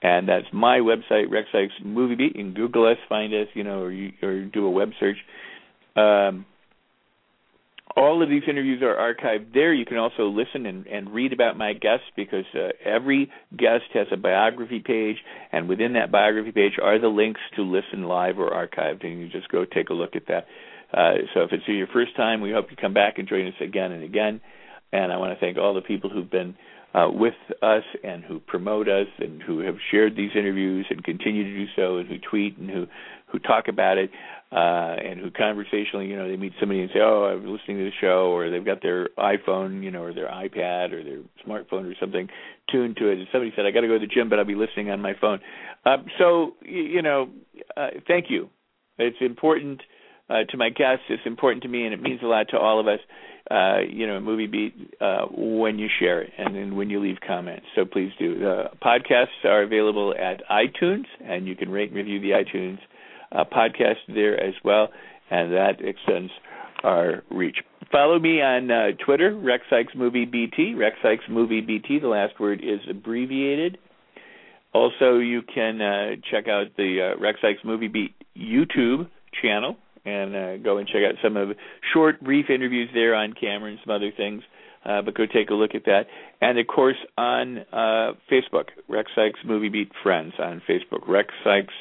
And that's my website, Rex Movie Beat. You can Google us, find us, you know, or you, or do a web search. Um, all of these interviews are archived there. You can also listen and, and read about my guests because uh, every guest has a biography page, and within that biography page are the links to listen live or archived, and you just go take a look at that. Uh, so if it's your first time, we hope you come back and join us again and again. And I want to thank all the people who've been uh, with us and who promote us and who have shared these interviews and continue to do so and who tweet and who who talk about it uh, and who conversationally, you know, they meet somebody and say, "Oh, I'm listening to the show," or they've got their iPhone, you know, or their iPad or their smartphone or something tuned to it. And somebody said, "I got to go to the gym, but I'll be listening on my phone." Um, so, you know, uh, thank you. It's important uh, to my guests. It's important to me, and it means a lot to all of us. Uh, you know, movie beat uh, when you share it and then when you leave comments. So please do. The podcasts are available at iTunes, and you can rate and review the iTunes uh, podcast there as well, and that extends our reach. Follow me on uh, Twitter, Rex Sikes Movie BT. Rex Sikes Movie BT. The last word is abbreviated. Also, you can uh, check out the uh, Rex Sikes Movie Beat YouTube channel and uh, go and check out some of the short, brief interviews there on camera and some other things. Uh, but go take a look at that. And of course on uh, Facebook, Rex Sikes Movie Beat Friends on Facebook. Rex Sikes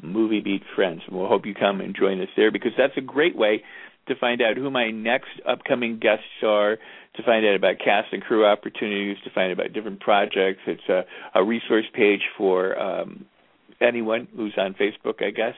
Movie Beat Friends. And we'll hope you come and join us there because that's a great way to find out who my next upcoming guests are, to find out about cast and crew opportunities, to find out about different projects. It's a, a resource page for um, anyone who's on Facebook, I guess.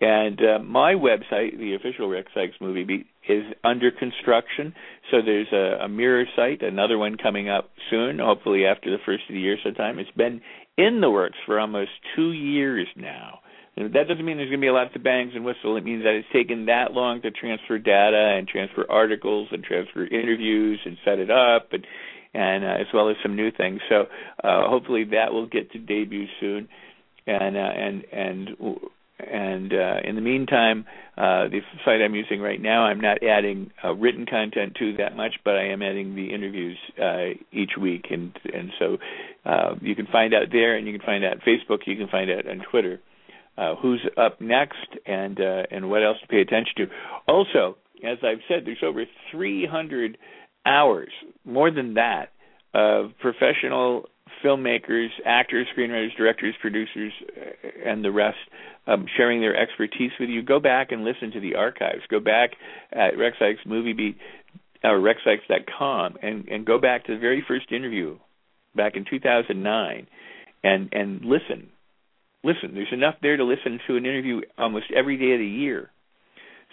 And uh, my website, the official Rex Sikes Movie is under construction. So there's a, a mirror site, another one coming up soon, hopefully after the first of the year sometime. It's been in the works for almost two years now. And that doesn't mean there's going to be a lot of bangs and whistle. It means that it's taken that long to transfer data and transfer articles and transfer interviews and set it up, and and uh, as well as some new things. So uh, hopefully that will get to debut soon, and uh, and and and uh, in the meantime, uh, the site I'm using right now, I'm not adding uh, written content to that much, but I am adding the interviews uh, each week, and and so uh, you can find out there, and you can find out Facebook, you can find out on Twitter uh, who's up next and and what else to pay attention to. Also, as I've said, there's over 300 hours, more than that, of professional filmmakers, actors, screenwriters, directors, producers, uh, and the rest um, sharing their expertise with you. Go back and listen to the archives. Go back at Rex Movie Beat or rexsikes.com and and go back to the very first interview back in 2009 and and listen listen. There's enough there to listen to an interview almost every day of the year.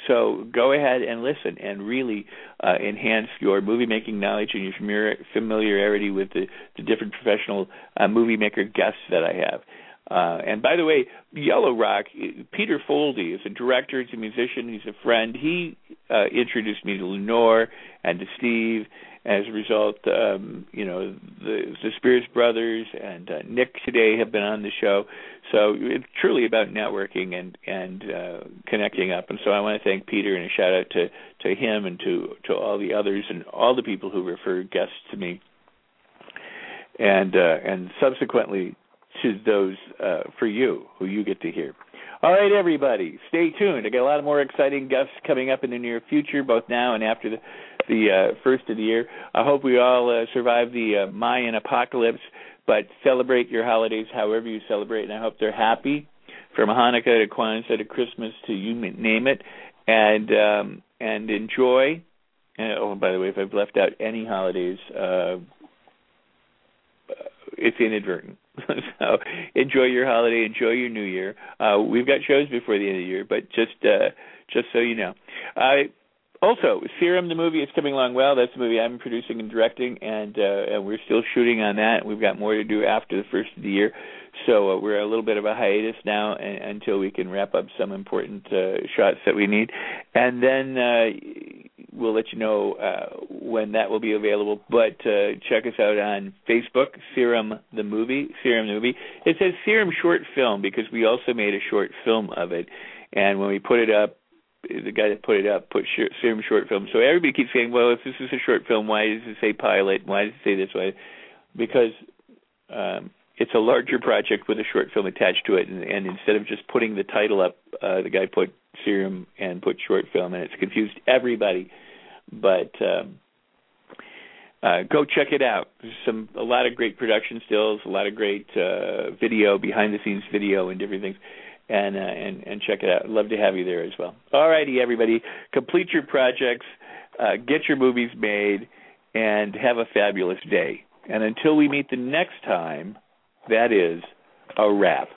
So go ahead and listen and really uh, enhance your movie making knowledge and your familiarity with the, the different professional uh, movie maker guests that I have. Uh, and by the way, Yellow Rock, Peter Foldy is a director, he's a musician, he's a friend. He uh, introduced me to Lenore and to Steve As a result, um, you know the the Spears brothers and uh, Nick today have been on the show. So it's truly about networking and and uh, connecting up. And so I want to thank Peter and a shout out to to him and to to all the others and all the people who refer guests to me. And uh, and subsequently to those uh, for you who you get to hear. All right, everybody, stay tuned. I got a lot of more exciting guests coming up in the near future, both now and after the the uh, first of the year. I hope we all uh, survive the uh, Mayan apocalypse, but celebrate your holidays however you celebrate, and I hope they're happy, from Hanukkah to Kwanzaa to Christmas to you name it, and um, and enjoy. And, oh, by the way, if I've left out any holidays, uh, it's inadvertent. so enjoy your holiday, enjoy your New Year. Uh, we've got shows before the end of the year, but just uh, just so you know. Uh, also, Serum the movie is coming along well. That's the movie I'm producing and directing, and uh, and we're still shooting on that. We've got more to do after the first of the year, so uh, we're a little bit of a hiatus now until we can wrap up some important uh, shots that we need, and then uh, we'll let you know uh, when that will be available. But uh, check us out on Facebook, Serum the movie, Serum the movie. It says Serum short film because we also made a short film of it, and when we put it up the guy that put it up put serum short film. So everybody keeps saying, "Well, if this is a short film, why does it say pilot? Why does it say this way?" Because um, it's a larger project with a short film attached to it, and, and instead of just putting the title up, uh, the guy put serum and put short film, and it's confused everybody. But um, uh, go check it out. There's some a lot of great production stills, a lot of great uh, video, behind the scenes video, and different things and uh, and and check it out. I'd love to have you there as well. All righty, everybody, complete your projects, uh, get your movies made, and have a fabulous day. And until we meet the next time, that is a wrap.